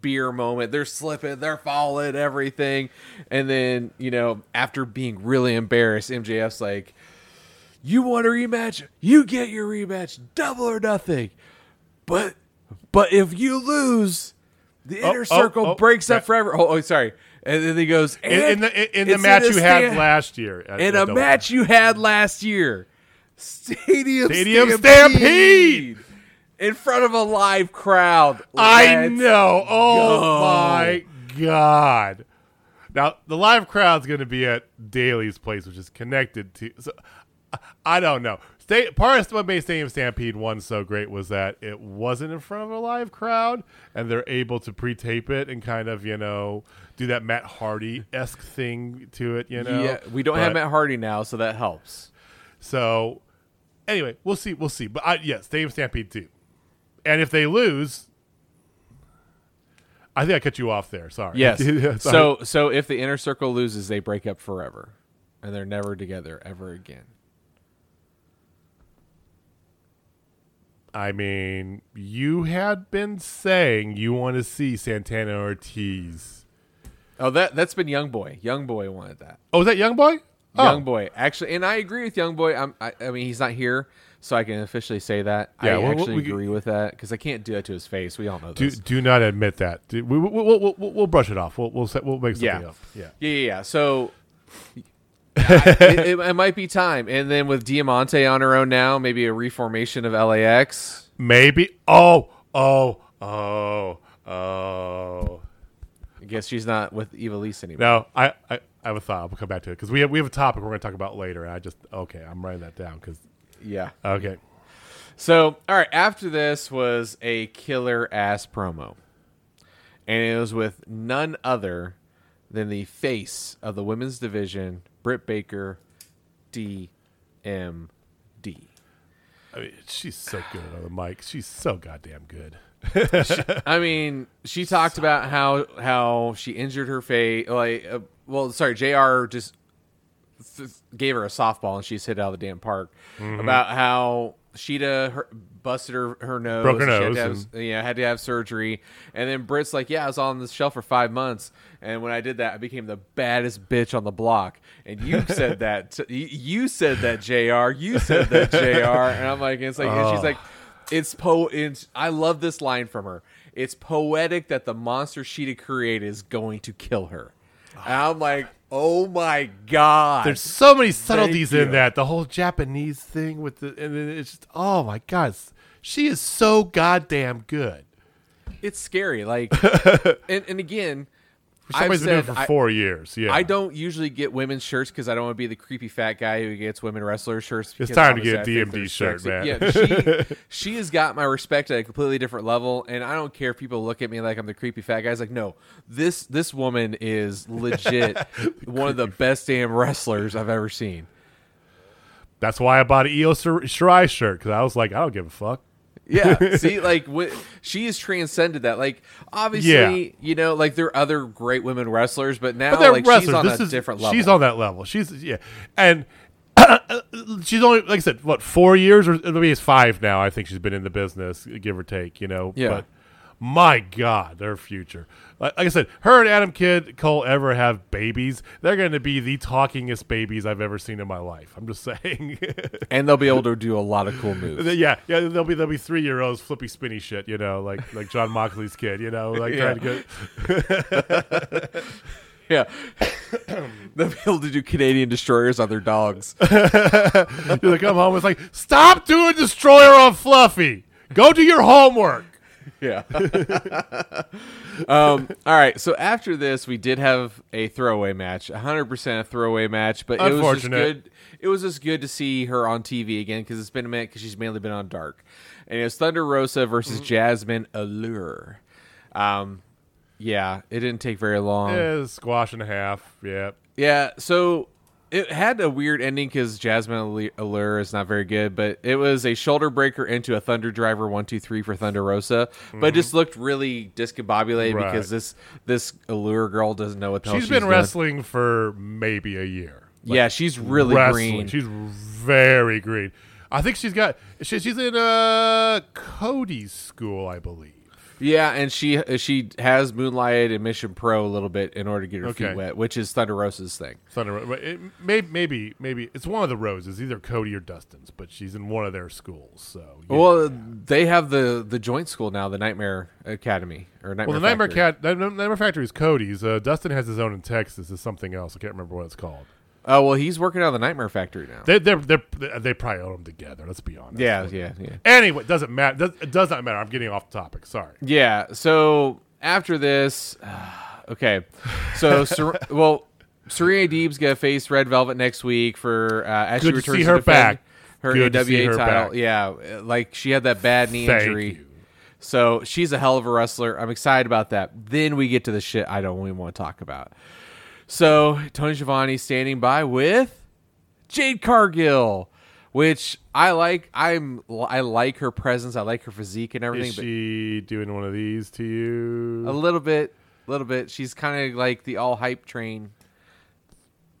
A: beer moment. They're slipping, they're falling, everything, and then you know after being really embarrassed, MJF's like, "You want a rematch? You get your rematch, double or nothing." But but if you lose. The
C: Oh,
A: inner
C: oh,
A: circle
C: oh,
A: breaks
C: right.
A: up forever. Oh, oh, sorry. And then he goes,
C: in, in the in the match
A: in
C: you had last year,
A: in a match you had last year, Stadium,
C: Stadium
A: Stampede,
C: Stampede!
A: in front of a live crowd.
C: I
A: Let's
C: know. Oh
A: go.
C: my god! Now the live crowd's going to be at Daily's place, which is connected to. So I- I don't know. Stay, part of what made Stadium Stampede one so great was that it wasn't in front of a live crowd, and they're able to pre-tape it and kind of you know do that Matt Hardy esque thing to it. You know,
A: Yeah, we don't have Matt Hardy now, so that helps.
C: So anyway, we'll see. We'll see. But I, yes, Stadium Stampede too. And if they lose, I think I cut you off there. Sorry.
A: Yes.
C: Sorry.
A: so so if the inner circle loses, they break up forever, and they're never together ever again.
C: I mean, you had been saying you want to see Santana Ortiz.
A: Oh, that that's been Young Boy. Young Boy wanted that.
C: Oh, is that Young Boy? Oh.
A: Young Boy, actually, and I agree with Young Boy. I'm, I, I mean, he's not here, so I can officially say that.
C: Yeah,
A: I
C: well,
A: actually
C: we-
A: agree with that because I can't do that to his face. We all know
C: Do,
A: this.
C: do not admit that. We, we, we'll, we'll, we'll, we'll brush it off. We'll we'll, set, we'll make something
A: Yeah.
C: up. Yeah.
A: Yeah, yeah, yeah. So I- it, it, it might be time, and then with Diamante on her own now, maybe a reformation of LAX.
C: Maybe. Oh, oh, oh, oh.
A: Guess she's not with Eva Ivelisse anymore.
C: No, I, I, I have a thought. We'll come back to it because we have we have a topic we're going to talk about later. And I just okay, I'm writing that down because
A: Yeah.
C: okay,
A: So, all right, after this was a killer ass promo. And it was with none other than the face of the women's division, Britt Baker, DMD.
C: I mean she's so good on the mic. She's so goddamn good.
A: I mean, she talked about how how she injured her face. Like, uh, well, sorry, Jr. just th- gave her a softball and she's hit out of the damn park.
C: Mm-hmm.
A: About how Shida her, busted her her nose,
C: Broke her
A: and she had
C: nose
A: to have, yeah, had to have surgery. And then Britt's like, yeah, I was on the shelf for five months, and when I did that, I became the baddest bitch on the block. And you said that, t- you- said that, Jr. You said that, Jr. And I'm like, it's like, and she's
C: Oh.
A: like. It's po. It's, I love this line from her. It's poetic that the monster she to create is going to kill her. And I'm like, oh my god.
C: There's so many subtleties in that. The whole Japanese thing with the and then it's just oh my god, she is so goddamn good.
A: it's scary. Like, and, and again,
C: Somebody's
A: I've
C: been doing
A: said
C: it for
A: I-
C: four years. Yeah,
A: I don't usually get women's shirts because I don't want to be the creepy fat guy who gets women wrestler shirts. It's
C: time to get a DMD shirt,
A: sexy.
C: man.
A: Yeah, she, she has got my respect at a completely different level, and I don't care if people look at me like I'm the creepy fat guy. It's like, no, this this woman is legit one of the best damn wrestlers I've ever seen.
C: That's why I bought an Io Shir- Shirai shirt because I was like, I don't give a fuck.
A: Yeah, see, like wh- she has transcended that. Like, obviously,
C: Yeah.
A: you know, like there are other great women wrestlers, but now
C: But
A: like
C: wrestlers.
A: she's on
C: this
A: a
C: is
A: different level.
C: She's on that level. She's yeah, and she's only like I said, what four years or maybe it's five now. I think she's been in the business, give or take. You know,
A: Yeah.
C: But my God, their future. Like, like I said, her and Adam Kidd Cole ever have babies, they're going to be the talkingest babies I've ever seen in my life. I'm just saying.
A: and they'll be able to do a lot of cool moves.
C: yeah, yeah, they'll be they'll be three year olds flippy spinny shit, you know, like like Jon Moxley's kid, you know, like
A: Yeah.
C: trying to get
A: Yeah. They'll be able to do Canadian destroyers on their dogs.
C: They come home. It's like, stop doing destroyer on Fluffy. Go do your homework.
A: Yeah. um, all right. So after this, we did have a throwaway match, 100% a throwaway match, but it was just good. It was just good to see her on TV again because it's been a minute because she's mainly been on Dark. And it was Thunder Rosa versus
C: Mm-hmm.
A: Jazmin Allure. Um, yeah, it didn't take very long.
C: Yeah, squash and a half. Yeah.
A: Yeah, so it had a weird ending because Jazmin Allure- is not very good, but it was a shoulder breaker into a Thunder Driver one two three for Thunder Rosa, but it just looked really discombobulated
C: Mm-hmm. Right.
A: because this this Allure girl doesn't know what the hell
C: she's
A: she's
C: been wrestling for maybe a year. Like,
A: yeah, she's really
C: wrestling.
A: green.
C: She's very green. I think she's got. She, she's in uh Cody's school, I believe.
A: Yeah, and she she has moonlighted in Mission Pro a little bit in order to get her
C: Okay.
A: feet wet, which is Thunder Rosa's thing.
C: Thunder. but It, may, maybe, maybe it's one of the Rhodeses, either Cody or Dustin's, but she's in one of their schools. So yeah.
A: Well, they have the the joint school now, the Nightmare Academy or Nightmare.
C: Well, the Nightmare
A: Factory.
C: Cat, Nightmare Factory is Cody's. Uh, Dustin has his own in Texas. Is something else. I can't remember what it's called.
A: Oh well, he's working out of the Nightmare Factory now.
C: They they're, they're, they probably own them together. Let's be honest.
A: yeah, yeah, yeah.
C: Anyway, doesn't matter. Does, it does not matter. I'm getting off topic. Sorry.
A: Yeah. So after this, okay. So Ser- well, Serena Deeb's gonna face Red Velvet next week for uh, as
C: Good
A: she
C: to
A: returns
C: see her
A: defend
C: back.
A: Her
C: Good to
A: AWA
C: her
A: title.
C: back.
A: Yeah, like she had that bad knee
C: Thank
A: injury.
C: you.
A: So she's a hell of a wrestler. I'm excited about that. Then we get to the shit I don't even want to talk about. So Tony Schiavone standing by with Jade Cargill, which I like. I'm I like her presence. I like her physique and everything.
C: Is she doing one of these to you?
A: a little bit, a little bit. She's kind of like the all hype train.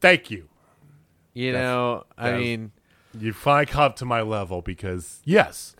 C: Thank you.
A: You
C: That's-
A: know, I mean,
C: You finally caught up to my level because yes,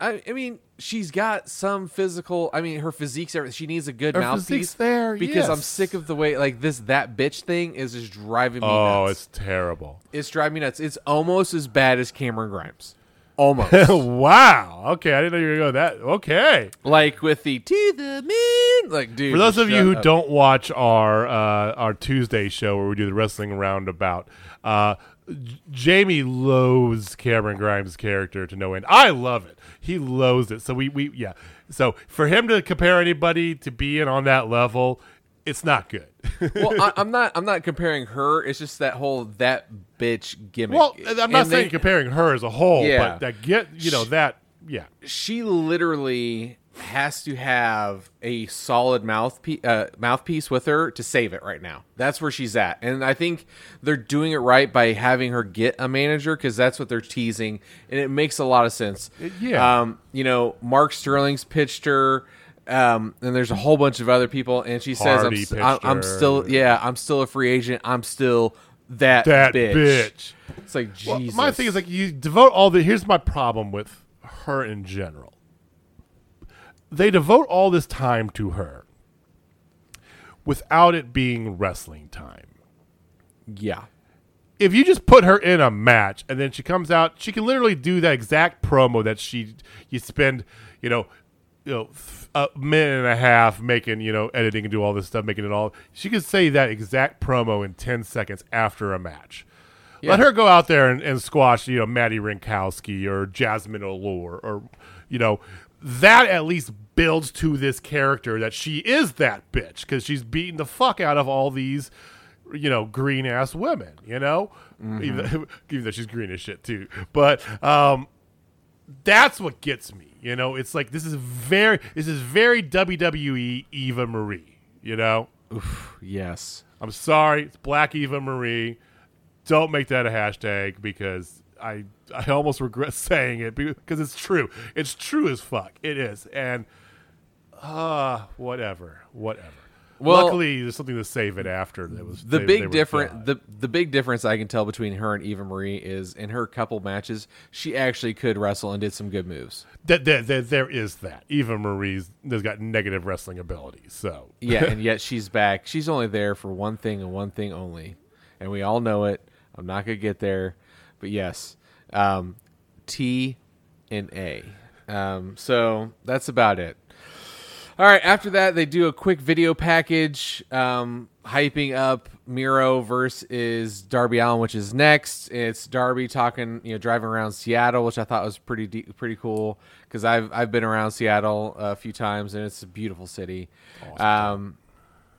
A: I, I mean, she's got some physical. I mean, her physique's everything. She needs a good
C: Her
A: mouthpiece
C: physique's there,
A: because I'm sick of the way like this that bitch thing is just driving me
C: oh,
A: nuts.
C: it's terrible.
A: It's driving me nuts. It's almost as bad as Cameron Grimes. Almost.
C: wow. Okay, I didn't know you were going to go that. Okay.
A: like with the to the moon. Like, dude.
C: For those of you
A: shut
C: who
A: up.
C: don't watch our uh, our Tuesday show where we do the wrestling roundabout, uh, J- Jamie loathes Cameron Grimes' character to no end. I love it. He loathes it. So we we yeah. So for him to compare anybody to being on that level, it's not good.
A: well, I, I'm not. I'm not comparing her. It's just that whole that bitch gimmick.
C: well, I'm not
A: And
C: saying
A: they-
C: comparing her as a whole,
A: Yeah.
C: but that get you know that yeah.
A: she literally has to have a solid mouthpiece, uh, mouthpiece with her to save it right now. That's where she's at, and I think they're doing it right by having her get a manager because that's what they're teasing, and it makes a lot of sense.
C: yeah.
A: um, you know, Mark Sterling's pitched her. Um, and there's a whole bunch of other people, and she says, I'm, I'm, I'm still, yeah, I'm still a free agent. I'm still that,
C: That
A: bitch.
C: bitch.
A: It's like,
C: Well,
A: Jesus.
C: my thing is like you devote all the. Here's my problem with her in general. They devote all this time to her without it being wrestling time.
A: yeah.
C: If you just put her in a match and then she comes out, she can literally do that exact promo that she you spend, you know, you know, a minute and a half making, you know, editing and do all this stuff, making it all. She could say that exact promo in ten seconds after a match. Let her go out there and, and squash, you know, Madi Wrenkowski or Jazmin Allure or, you know, that at least builds to this character that she is that bitch because she's beating the fuck out of all these, you know, green ass women, you know? Even, though, even though she's green as shit too. But, um, that's what gets me, you know? It's like, this is very, this is very WWE Eva Marie, you know?
A: Yes.
C: I'm sorry, it's Black Eva Marie. Don't make that a hashtag because I I almost regret saying it because it's true. It's true as fuck. It is, and uh whatever, whatever.
A: Well-
C: Luckily, there's something to save it after. That was
A: the
C: they-
A: big difference the the big difference I can tell between her and Eva Marie is in her couple matches she actually could wrestle and did some good moves.
C: that, that, that there is that. Eva Marie's has got negative wrestling abilities, so
A: Yeah, and yet she's back. She's only there for one thing and one thing only, and we all know it. I'm not gonna get there, but yes, um, T and A. Um, so that's about it. All right. After that, they do a quick video package, um, hyping up Miro versus Darby Allin, which is next. It's Darby talking, you know, driving around Seattle, which I thought was pretty de- pretty cool because I've I've been around Seattle a few times and it's a beautiful city. Um,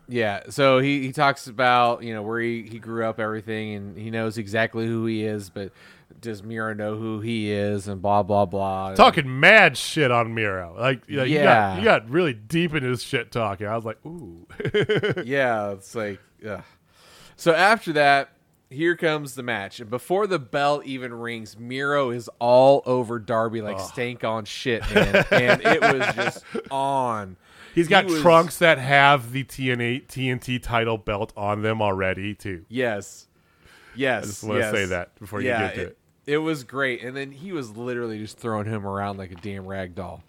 A: yeah, so he, he talks about you know where he, he grew up, everything, and he knows exactly who he is, but does Miro know who he is, and blah blah blah.
C: talking mad shit on Miro. Like, you, know, you
A: Yeah.
C: got you got really deep in his shit talking. I was like, ooh.
A: yeah, it's like, ugh. so after that, here comes the match, and before the bell even rings, Miro is all over Darby like stank on shit, man, and it was just on.
C: He's got
A: He was-
C: trunks that have the TNA TNT title belt on them already too.
A: Yes. Yes. I
C: just wanna say that before you get to it.
A: It was great. And then he was literally just throwing him around like a damn rag doll.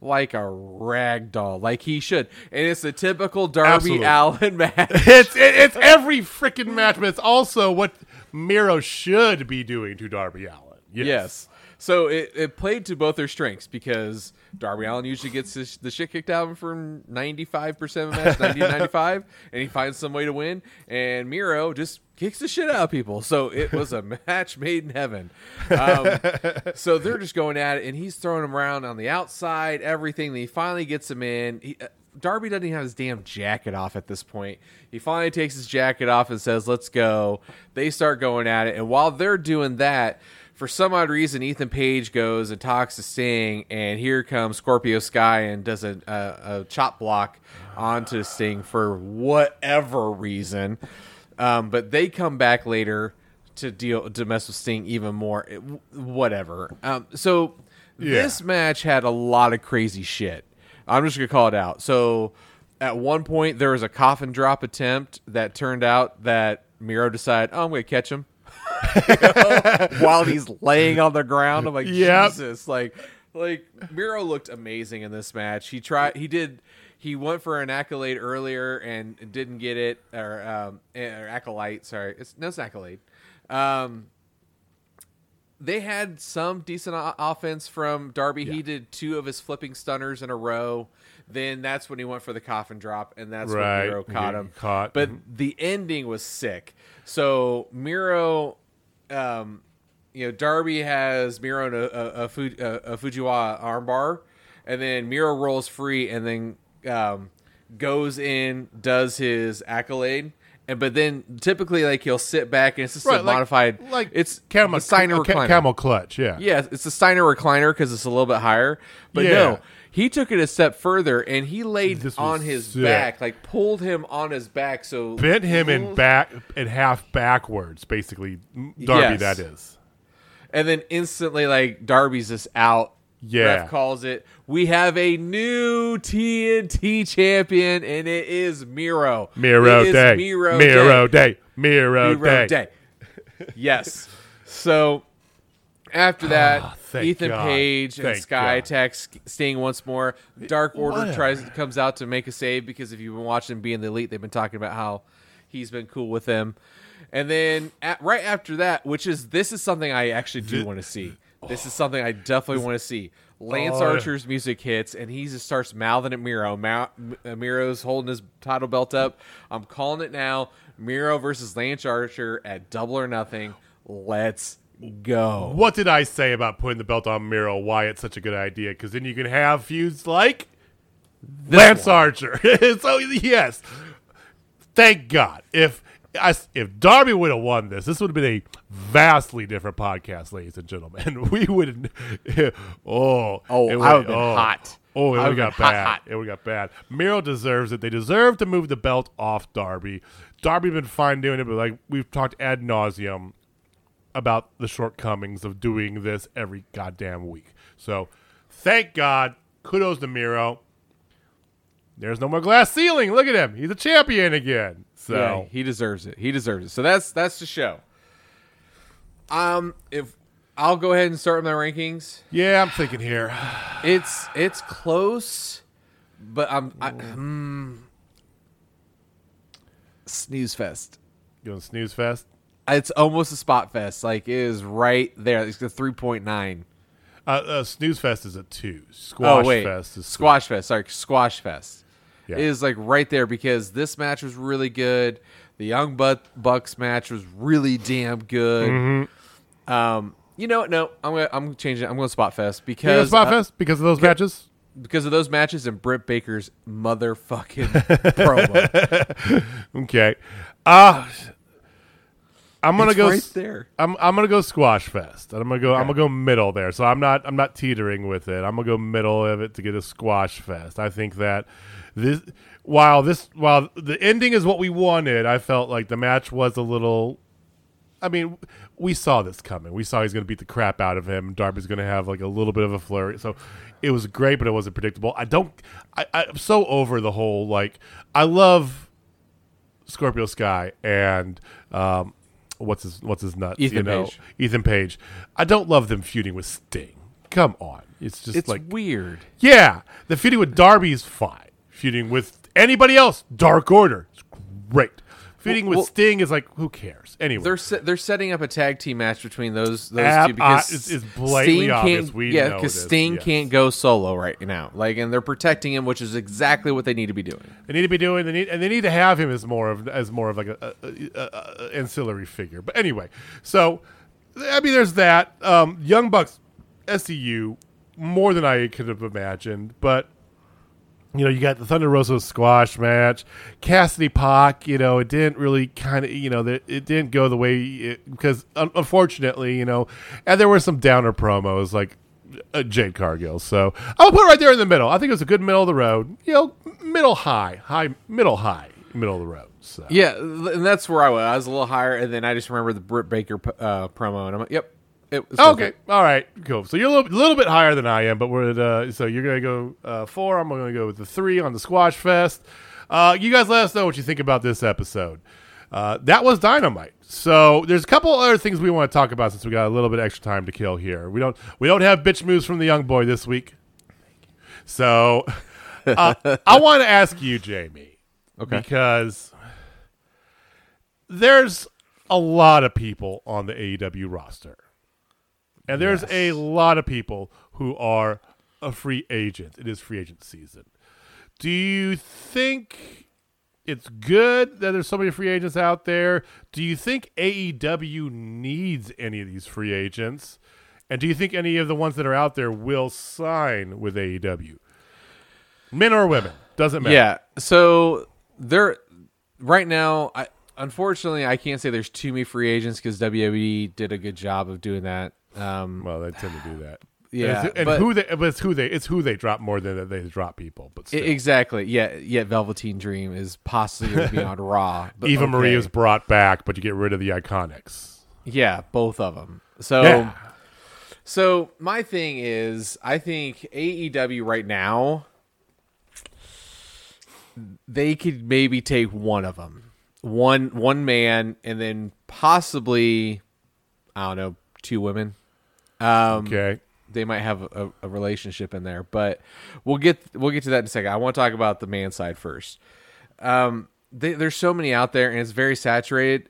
A: Like a rag doll. Like he should. And it's a typical Darby
C: Absolutely.
A: Allin match.
C: It's it, it's every freaking match, but it's also what Miro should be doing to Darby Allin. Yes.
A: Yes. So it, it played to both their strengths because Darby Allin usually gets his, the shit kicked out of him from 95% of match, 90 95, and he finds some way to win. And Miro just kicks the shit out of people. So it was a match made in heaven. Um, so they're just going at it, and he's throwing him around on the outside, everything. Then he finally gets him in. He, uh, Darby doesn't even have his damn jacket off at this point. He finally takes his jacket off and says, Let's go. They start going at it. And while they're doing that, for some odd reason, Ethan Page goes and talks to Sting, and here comes Scorpio Sky and does a, a, a chop block onto Sting for whatever reason. Um, but they come back later to deal to mess with Sting even more. It- whatever. Um, so
C: Yeah.
A: this match had a lot of crazy shit. I'm just gonna call it out. So at one point there was a coffin drop attempt that turned out that Miro decided, oh, I'm gonna catch him while he's laying on the ground. I'm like,
C: Yep.
A: Jesus, like, like Miro looked amazing in this match. He tried, he did, he went for an accolade earlier and didn't get it, or um, or acolyte. Sorry, it's no, it's accolade. Um, they had some decent o- offense from Darby. He did two of his flipping stunners in a row. Then that's when he went for the coffin drop, and that's
C: Right.
A: when Miro caught him.
C: caught.
A: But
C: Mhm.
A: the ending was sick. So Miro, um, you know, Darby has Miro in a, a, a, Fu- a, a Fujiwara armbar, and then Miro rolls free, and then um, goes in, does his accolade, and but then typically like he'll sit back and it's just a
C: Right, like-
A: modified
C: like
A: it's
C: camel
A: Steiner
C: a
A: recliner.
C: camel clutch. Yeah,
A: Yeah, it's a Steiner recliner because it's a little bit higher. But
C: Yeah.
A: no, he took it a step further and he laid
C: This was
A: on his
C: sick.
A: back, like pulled him on his back. So
C: bent him in back in half backwards, basically. Darby,
A: Yes.
C: that is.
A: and then instantly like Darby's just out.
C: Yeah.
A: Ref calls it. We have a new TNT champion, and it is Miro.
C: Miro
A: It is
C: day.
A: Miro,
C: Miro
A: day.
C: day. Miro,
A: Miro
C: day.
A: day. yes. So after that,
C: Ah,
A: Ethan
C: God.
A: Page and
C: Thank
A: Sky
C: God.
A: attacks Sting once more. Dark Order
C: Whatever.
A: tries comes out to make a save because if you've been watching Being the Elite, they've been talking about how he's been cool with them. And then at, right after that, which is this is something I actually do want to see. This is something I definitely want to see. Lance
C: Oh, yeah.
A: Archer's music hits, and he just starts mouthing at Miro. Ma- Miro's holding his title belt up. I'm calling it now. Miro versus Lance Archer at Double or Nothing. Let's go.
C: What did I say about putting the belt on Miro? Why it's such a good idea? Because then you can have feuds like Lance Archer. so yes, thank God. If I, if Darby would have won this, this would have been a vastly different podcast, ladies and gentlemen. We would, oh,
A: Oh,
C: it would-
A: would've been
C: oh.
A: hot.
C: Oh, it would got bad.
A: hot.
C: It would got bad. Miro deserves it. They deserve to move the belt off Darby. Darby been fine doing it, but like we've talked ad nauseum about the shortcomings of doing this every goddamn week. So, thank God. Kudos to Miro. There's no more glass ceiling. Look at him. He's a champion again. So,
A: Yeah, he deserves it. He deserves it. So that's that's the show. Um, if I'll go ahead and start with my rankings.
C: yeah, I'm thinking here.
A: It's it's close, but I'm I, mm, snooze fest.
C: You going snooze fest.
A: It's almost a spot fest. Like it is right there. It's a three point nine.
C: Uh, uh, snooze fest is a two. Squash
A: oh wait,
C: fest is
A: squash fest. Sorry, squash fest
C: Yeah.
A: is like right there because this match was really good. The Young Bucks match was really damn good.
C: Mm-hmm.
A: Um, you know what? No, I'm gonna I'm changing. it. I'm going to spot fest because
C: spot
A: uh,
C: fest because of those matches.
A: because of those matches and Britt Baker's motherfucking promo.
C: Okay. Uh I'm gonna
A: It's
C: go.
A: right there.
C: I'm I'm gonna go squash fest. I'm gonna go. I'm gonna go middle there. So I'm not. I'm not teetering with it. I'm gonna go middle of it to get a squash fest. I think that this, while this, while the ending is what we wanted, I felt like the match was a little. I mean, we saw this coming. We saw he's going to beat the crap out of him. Darby's going to have like a little bit of a flurry. So it was great, but it wasn't predictable. I don't. I, I'm so over the whole like. I love Scorpio Sky and um, what's his what's his nuts?
A: Ethan
C: you know,
A: Page.
C: Ethan Page. I don't love them feuding with Sting. Come on, it's just
A: It's
C: like
A: weird.
C: yeah, the feuding with Darby is fine. Feuding with anybody else, Dark Order, is great. Feuding with
A: well-
C: Sting is like who cares anyway.
A: They're se- they're setting up a tag team match between those those
C: Ab-
A: two because
C: uh, it's- it's blatantly
A: Sting
C: obvious.
A: can't
C: We
A: yeah because Sting
C: yes.
A: can't go solo right now like and they're protecting him which is exactly what they need to be doing.
C: They need to be doing. They need and they need to have him as more of as more of like a, a, a, a ancillary figure. But anyway, so I mean, there's that. Um, Young Bucks, SCU, more than I could have imagined. But you know, you got the Thunder Rosa squash match, Cassidy Pac. You know, it didn't really kind of you know that it didn't go the way it, because un- unfortunately, you know, and there were some downer promos like uh, Jade Cargill. So I'll put it right there in the middle. I think it was a good middle of the road. You know, middle high, high, middle high, middle of the road. So
A: Yeah, and that's where I was. I was a little higher, and then I just remember the Britt Baker uh, promo, and I'm like, yep. It was
C: Okay,
A: good.
C: all right, cool. So you're a little, little bit higher than I am, but we're at, uh, so you're gonna go uh, four. I'm gonna go with the three on the Squash Fest. Uh, you guys let us know what you think about this episode. Uh, that was dynamite. So there's a couple other things we want to talk about since we got a little bit extra time to kill here. We don't we don't have bitch moves from the young boy this week. So uh, I want to ask you, Jamie,
A: Okay.
C: because there's a lot of people on the AEW roster. And there's a lot of people who are a free agent. It is free agent season. Do you think it's good that there's so many free agents out there? Do you think AEW needs any of these free agents? And do you think any of the ones that are out there will sign with AEW? men or women doesn't matter.
A: Yeah. So there, right now, I unfortunately I can't say there's too many free agents because WWE did a good job of doing that. Um,
C: Well, they tend to do that.
A: Yeah,
C: and, it's, and
A: but-
C: who they, but it's who they, it's who they drop more than that they drop people. But still.
A: Exactly. Yeah. Yet Velveteen Dream is possibly going to be on Raw. But
C: Eva
A: okay.
C: Marie is brought back, but you get rid of the iconics.
A: Yeah, both of them. So,
C: Yeah.
A: so my thing is, I think AEW right now, they could maybe take one of them, one one man, and then possibly, I don't know, two women. Um,
C: Okay.
A: they might have a, a relationship in there, but we'll get we'll get to that in a second. I want to talk about the man side first. Um, they, there's so many out there, and it's very saturated.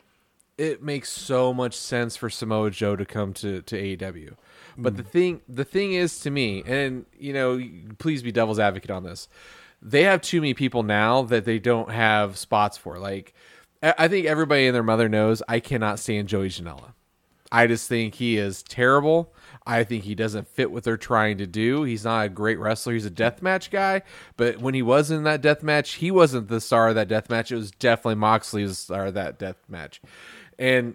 A: It makes so much sense for Samoa Joe to come to to AEW. But the thing the thing is to me, and you know, please be devil's advocate on this. They have too many people now that they don't have spots for. Like, I I think everybody and their mother knows I cannot stand Joey Janela. I just think he is terrible. I think he doesn't fit what they're trying to do. He's not a great wrestler. He's a deathmatch guy, but when he was in that death match, he wasn't the star of that death match. It was definitely Moxley was star of that death match. And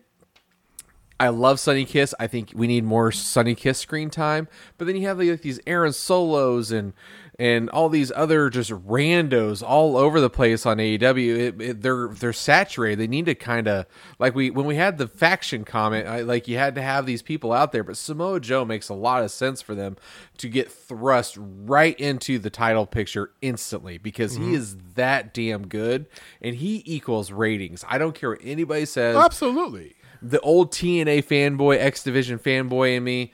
A: I love Sunny Kiss. I think we need more Sunny Kiss screen time. But then you have like these Aaron Solows and and all these other just randos all over the place on AEW. It, it, they're they're saturated. They need to kind of like we when we had the faction comment, I, like you had to have these people out there. But Samoa Joe makes a lot of sense for them to get thrust right into the title picture instantly because he mm-hmm. is that damn good and he equals ratings. I don't care what anybody says
C: Absolutely.
A: the old TNA fanboy, X Division fanboy in me.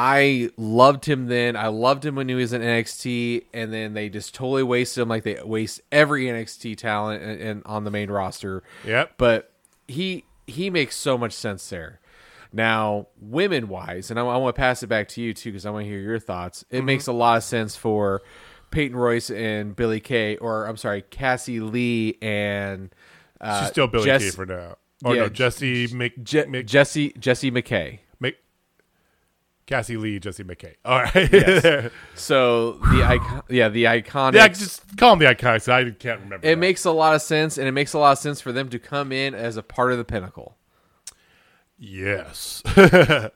A: I loved him then. I loved him when he was in NXT, and then they just totally wasted him, like they waste every NXT talent and, and on the main roster.
C: Yep.
A: But he he makes so much sense there. Now, women wise, and I, I want to pass it back to you too because I want to hear your thoughts. It makes a lot of sense for Peyton Royce and Billie Kay, or I'm sorry, Cassie Lee and uh,
C: She's still Billy
A: Jess-
C: Kay for now. Oh
A: yeah,
C: no, Jesse Mc,
A: Je-
C: Mc,
A: Jesse Jessie McKay.
C: Cassie Lee, Jessie McKay. All right.
A: So the icon, yeah, the iconic.
C: yeah, just call them the iconics. I can't remember.
A: it
C: that.
A: makes a lot of sense, and it makes a lot of sense for them to come in as a part of the pinnacle.
C: yes.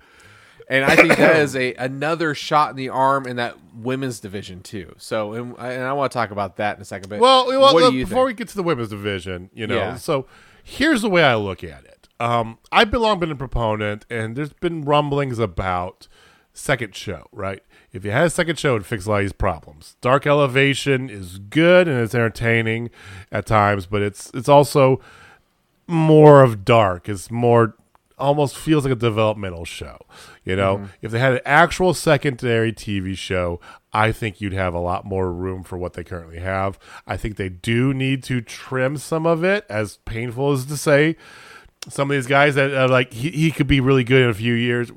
A: And I think that is a another shot in the arm in that women's division too. So, and, I- and I want to talk about that in a second. But
C: Well, well
A: what
C: look,
A: do you
C: before we get to the women's division, you know,
A: Yeah.
C: so here's the way I look at it. Um, I've been long been a proponent, and there's been rumblings about second show, right? If you had a second show, it'd fix a lot of these problems. Dark Elevation is good and it's entertaining at times, but it's it's also more of dark. It's more almost feels like a developmental show. You know, if they had an actual secondary TV show, I think you'd have a lot more room for what they currently have. I think they do need to trim some of it, as painful as to say. Some of these guys that are like he, he could be really good in a few years.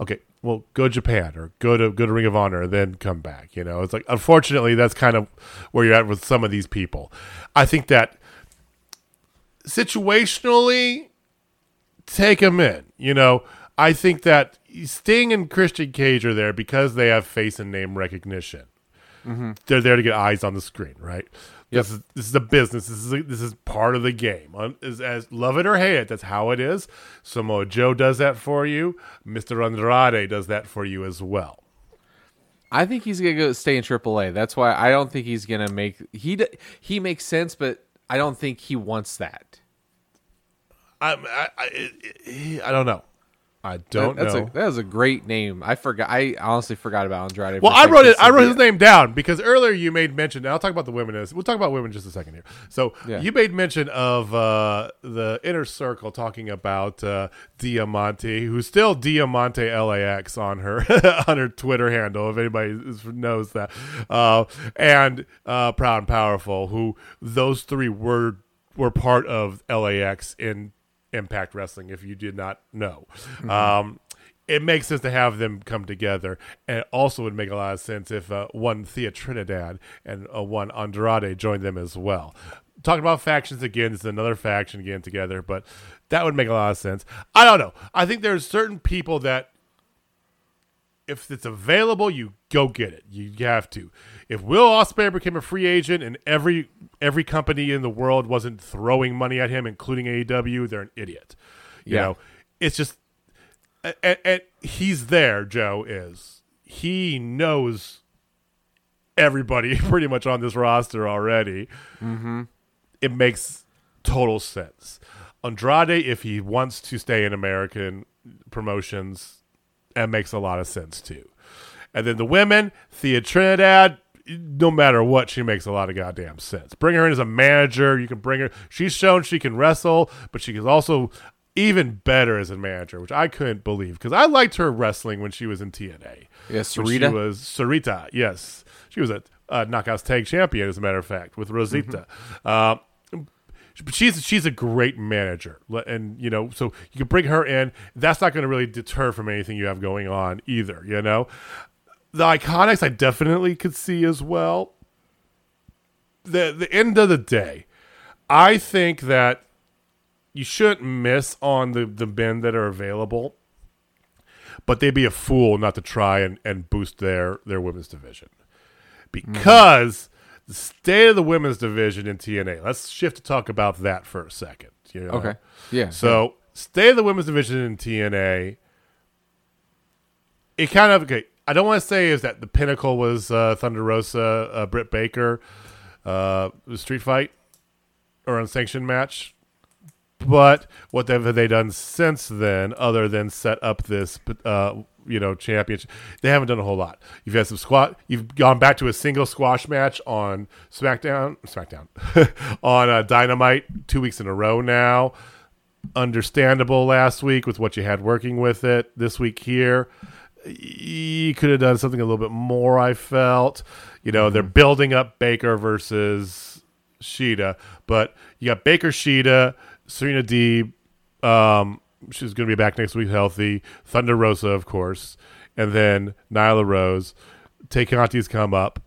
C: Okay, well, go to Japan or go to go to Ring of Honor, and then come back. You know, it's like unfortunately that's kind of where you're at with some of these people. I think that situationally, take them in. You know, I think that Sting and Christian Cage are there because they have face and name recognition. Mm-hmm. They're there to get eyes on the screen, right? This is this is a business. This is a, this is part of the game. Un- As, as love it or hate it, that's how it is. Samoa Joe does that for you. Mister Andrade does that for you as well.
A: I think he's gonna go stay in AAA. That's why I don't think he's gonna make he he makes sense, but I don't think he wants that.
C: I I, I, I don't know. I don't
A: That's
C: know.
A: a that was a great name. I forgot. I honestly forgot about Andrade.
C: Well, I wrote it. I wrote his name down because earlier you made mention. And I'll talk about the women. As, we'll talk about women in just a second here. So
A: Yeah.
C: you made mention of uh, the inner circle talking about uh, Diamante, who's still Diamante LAX on her on her Twitter handle. If anybody knows that, uh, and uh, Proud and Powerful, who those three were were part of LAX in Impact Wrestling. If you did not know. Um, it makes sense to have them come together, and it also would make a lot of sense if uh, one Thea Trinidad and uh, one Andrade joined them as well. Talking about factions again, it's another faction again together, but that would make a lot of sense. I don't know. I think there's certain people that if it's available, you go get it. You have to. If Will Ospreay became a free agent and every every company in the world wasn't throwing money at him, including AEW, they're an idiot. You
A: Yeah.
C: know, it's just and, and he's there. Joe is he knows everybody pretty much on this roster already. Mm-hmm. It makes total sense. Andrade, if he wants to stay in American promotions, that makes a lot of sense too. And then the women, Thea Trinidad, no matter what, she makes a lot of goddamn sense. Bring her in as a manager. You can bring her. She's shown she can wrestle, but she is also even better as a manager, which I couldn't believe because I liked her wrestling when she was in TNA.
A: Yeah,
C: When
A: Sarita?
C: She was Sarita. Yes, she was a uh, Knockouts Tag Champion, as a matter of fact, with Rosita. Uh, but she's she's a great manager, and you know, so you can bring her in. That's not going to really deter from anything you have going on either. You know, the Iconics I definitely could see as well. The the end of the day, I think that you shouldn't miss on the the men that are available, but they'd be a fool not to try and, and boost their their women's division mm-hmm. because the state of the women's division in TNA. Let's shift to talk about that for a second. You know?
A: Okay. Yeah.
C: So, state of the women's division in TNA. It kind of okay. I don't want to say is that the pinnacle was uh, Thunder Rosa, uh, Britt Baker, uh, the street fight or unsanctioned match. But what have they done since then, other than set up this, uh, you know, championship? They haven't done a whole lot. You've had some squat. You've gone back to a single squash match on SmackDown, SmackDown, on uh, Dynamite two weeks in a row now. Understandable last week with what you had working with it. This week here, you could have done something a little bit more. I felt, you know, they're building up Baker versus Shida, but you got Baker Shida, Serena Deeb. Um, she's going to be back next week, healthy. Thunder Rosa, of course, and then Nyla Rose. Tay Conti's come up,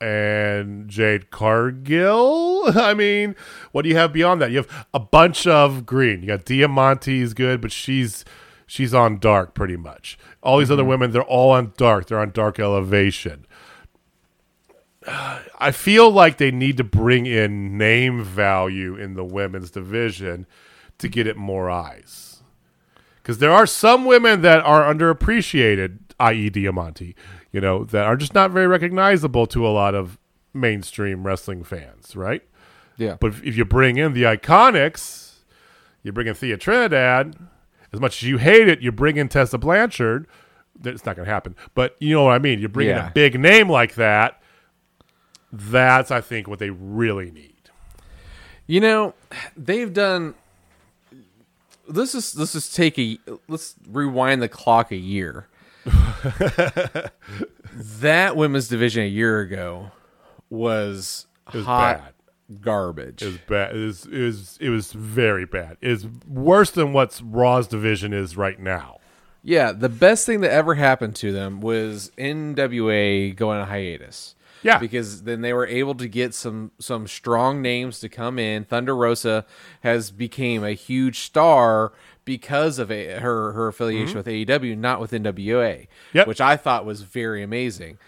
C: and Jade Cargill. I mean, what do you have beyond that? You have a bunch of green. You got Diamante is good, but she's she's on dark pretty much. All these other mm-hmm. women, they're all on dark. They're on dark elevation. I feel like they need to bring in name value in the women's division to get it more eyes. Because there are some women that are underappreciated, i.e., Diamante, you know, that are just not very recognizable to a lot of mainstream wrestling fans, right?
A: yeah.
C: But if, if you bring in the Iconics, you bring in Thea Trinidad, as much as you hate it, you bring in Tessa Blanchard. It's not going to happen. But you know what I mean. You bring in a big name like that. That's, I think, what they really need.
A: You know, they've done. This is this is take a let's rewind the clock a year. that women's division a year ago was,
C: was
A: hot
C: bad.
A: garbage.
C: It was bad. It was, it was, it was very bad. It's worse than what Raw's division is right now.
A: yeah, the best thing that ever happened to them was NWA going on hiatus.
C: Yeah.
A: because then they were able to get some some strong names to come in. Thunder Rosa has became a huge star because of a, her her affiliation mm-hmm. with AEW, not with NWA,
C: Yep.
A: which I thought was very amazing.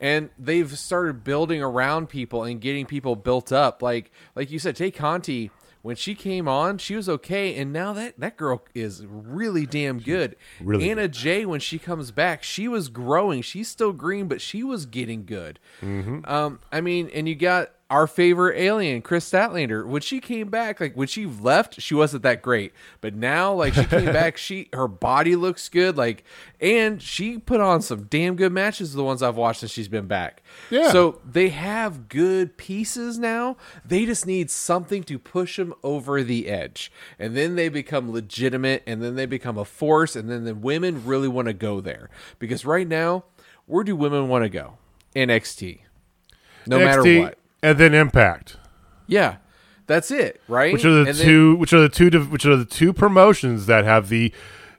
A: And they've started building around people and getting people built up. Like like you said, Tay Conti, when she came on, she was okay, and now that that girl is really damn good.
C: really
A: Anna Jay, when she comes back, she was growing. She's still green, but she was getting good. Um, I mean, and you got our favorite alien, Kris Statlander. When she came back, like when she left, she wasn't that great, but now, like she came back, she her body looks good, like, and she put on some damn good matches. The ones I've watched since she's been back.
C: Yeah.
A: So they have good pieces now. They just need something to push them over the edge, and then they become legitimate, and then they become a force, and then the women really want to go there because right now, where do women want to go? NXT, no matter what.
C: And then Impact.
A: Yeah, that's it, right?
C: which are the
A: And then-
C: two which are the two which are the two promotions that have the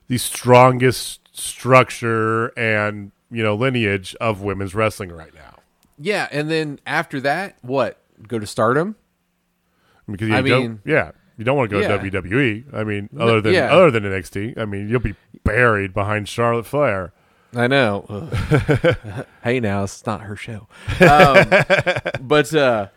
C: the strongest structure and you know lineage of women's wrestling right now
A: yeah, and then after that, what? Go to Stardom?
C: because you
A: I
C: don't
A: mean-
C: yeah you don't want to go
A: Yeah.
C: to WWE I mean other than
A: yeah.
C: other than NXT I mean you'll be buried behind Charlotte Flair.
A: I know. Hey, now it's not her show, um, but uh,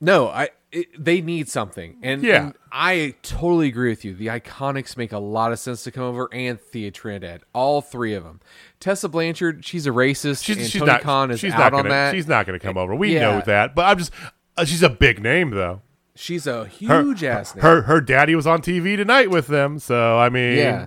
A: no, I it, they need something, and,
C: Yeah.
A: and I totally agree with you. The Iconics make a lot of sense to come over, and Thea Trinidad, all three of them. Tessa Blanchard, she's a racist,
C: She's,
A: and
C: she's
A: Tony
C: not.
A: Khan is
C: she's
A: out
C: not
A: on
C: gonna,
A: that.
C: She's not going to come over. We
A: Yeah.
C: know that, but I'm just. Uh, she's a big name though.
A: She's a
C: Her,
A: huge ass name.
C: her her daddy was on TV tonight with them, so I mean,
A: yeah.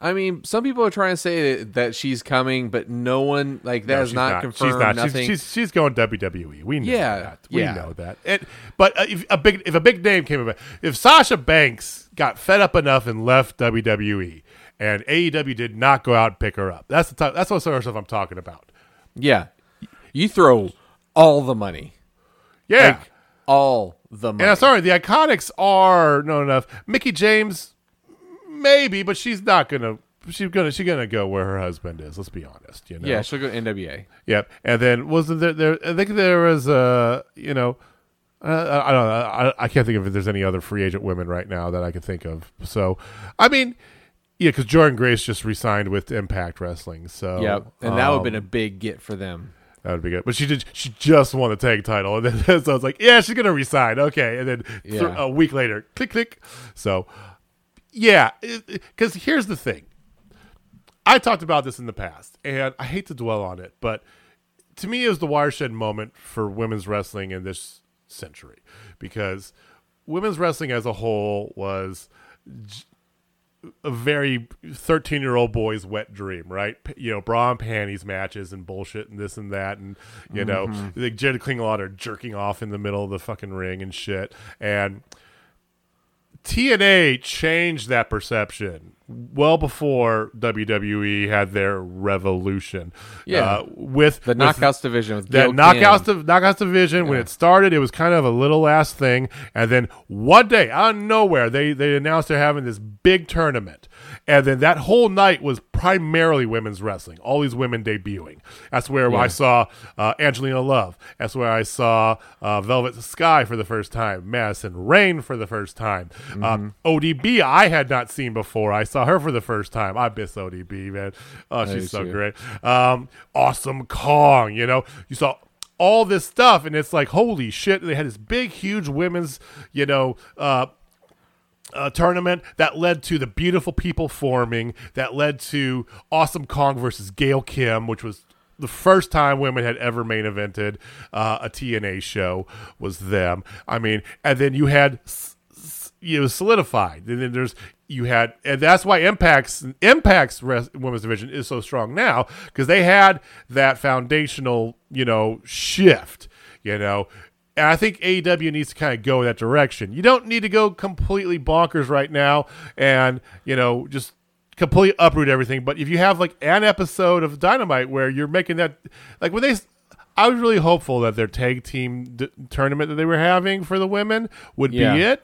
A: I mean, some people are trying to say that, that she's coming, but no one like that
C: No,
A: is not,
C: not.
A: confirmed.
C: She's not.
A: Nothing.
C: She's, she's she's going WWE. We know
A: Yeah,
C: that. We
A: yeah.
C: know that. And, but uh, if a big if a big name came about, if Sasha Banks got fed up enough and left WWE, and AEW did not go out and pick her up, that's the type, that's what sort of stuff I'm talking about.
A: yeah, you throw all the money,
C: Yeah.
A: like all the money.
C: and I'm sorry, the Iconics are no enough. Mickie James, maybe, but she's not gonna. She's gonna she's gonna go where her husband is. Let's be honest. You know.
A: Yeah, she'll go NWA.
C: Yep. And then wasn't there? There, I think there was, uh, you know, uh, I don't know. I, I can't think of if there's any other free agent women right now that I can think of. So, I mean, yeah, because Jordynne Grace just resigned with Impact Wrestling. So,
A: Yep, and that would have
C: um,
A: been a big get for them.
C: that would be good. But she did. She just won the tag title, and then so I was like, yeah, she's gonna resign. Okay, and then th- a week later, click click. So, yeah, because here's the thing. I talked about this in the past, and I hate to dwell on it, but to me, it was the watershed moment for women's wrestling in this century because women's wrestling as a whole was a very 13 year old boy's wet dream, right? You know, bra and panties matches and bullshit and this and that. And, you know, mm-hmm. like Jed Klingelauter jerking off in the middle of the fucking ring and shit. And TNA changed that perception well before WWE had their revolution.
A: Yeah.
C: Uh, with
A: The
C: with
A: knockouts division with
C: that knockouts, div- knockouts division when it started, it was kind of a little ass thing, and then one day out of nowhere, they they announced they're having this big tournament, and then that whole night was primarily women's wrestling. All these women debuting. That's where I saw uh, Angelina Love. That's where I saw uh, Velvet Sky for the first time. Madison Rayne for the first time. Um, ODB I had not seen before. I saw her for the first time. I miss ODB man. Oh, she's so great. Um, awesome Kong. You know, you saw all this stuff, and it's like holy shit. They had this big, huge women's, you know, uh, uh, tournament that led to the beautiful people forming, that led to Awesome Kong versus Gail Kim, which was the first time women had ever main evented uh, a TNA show was them. I mean, and then you had s- s- you know solidified, and then there's you had, and that's why Impact's Impact's women's division is so strong now because they had that foundational you know shift, you know. And I think AEW needs to kind of go in that direction. You don't need to go completely bonkers right now and, you know, just completely uproot everything. But if you have like an episode of Dynamite where you're making that, like when they, I was really hopeful that their tag team d- tournament that they were having for the women would
A: Yeah.
C: be it.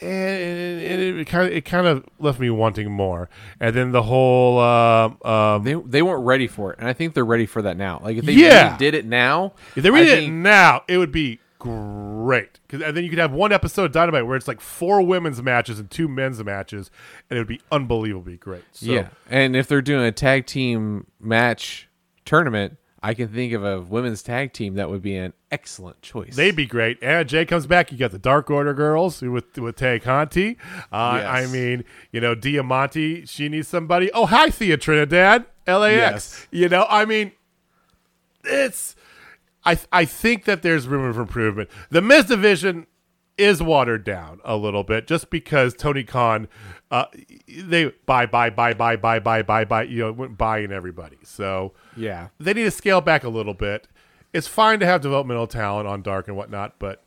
C: And it, it kind of it kind of left me wanting more, and then the whole um, um,
A: They they weren't ready for it, and I think they're ready for that now. Like if they
C: Yeah.
A: really did it now,
C: If they
A: I
C: read it now, it would be great. Cause, and then you could have one episode of Dynamite where it's like four women's matches and two men's matches, and it would be unbelievably great. So,
A: yeah. And if they're doing a tag team match tournament, I can think of a women's tag team that would be an excellent choice.
C: They'd be great. And Jay comes back. You got the Dark Order girls with with Tay Conti. Uh,
A: Yes.
C: I mean, you know, Diamante. She needs somebody. Oh, hi, Thea Trinidad, LAX.
A: Yes.
C: You know, I mean, it's. I I think that there's room for improvement. The Miz division is watered down a little bit just because Tony Khan, uh, they buy, buy, buy, buy, buy, buy, buy, buy. You know, buying everybody. So
A: yeah,
C: they need to scale back a little bit. It's fine to have developmental talent on Dark and whatnot, but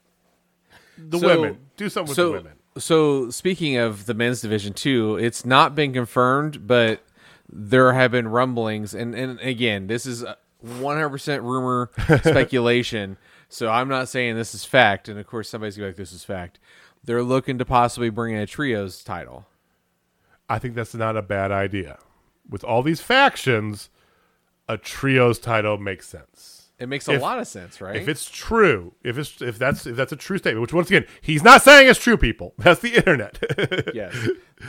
C: the
A: so,
C: women do something with
A: so,
C: the women.
A: So speaking of the men's division too, it's not been confirmed, but there have been rumblings, and and again, this is one hundred percent rumor speculation. So I'm not saying this is fact, and of course somebody's gonna be like, "This is fact." They're looking to possibly bring in a trios title.
C: I think that's not a bad idea. With all these factions, a trios title makes sense.
A: It makes a
C: If-
A: lot of sense, right?
C: If it's true, if it's if that's if that's a true statement, which once again he's not saying it's true, people. That's the internet.
A: yes,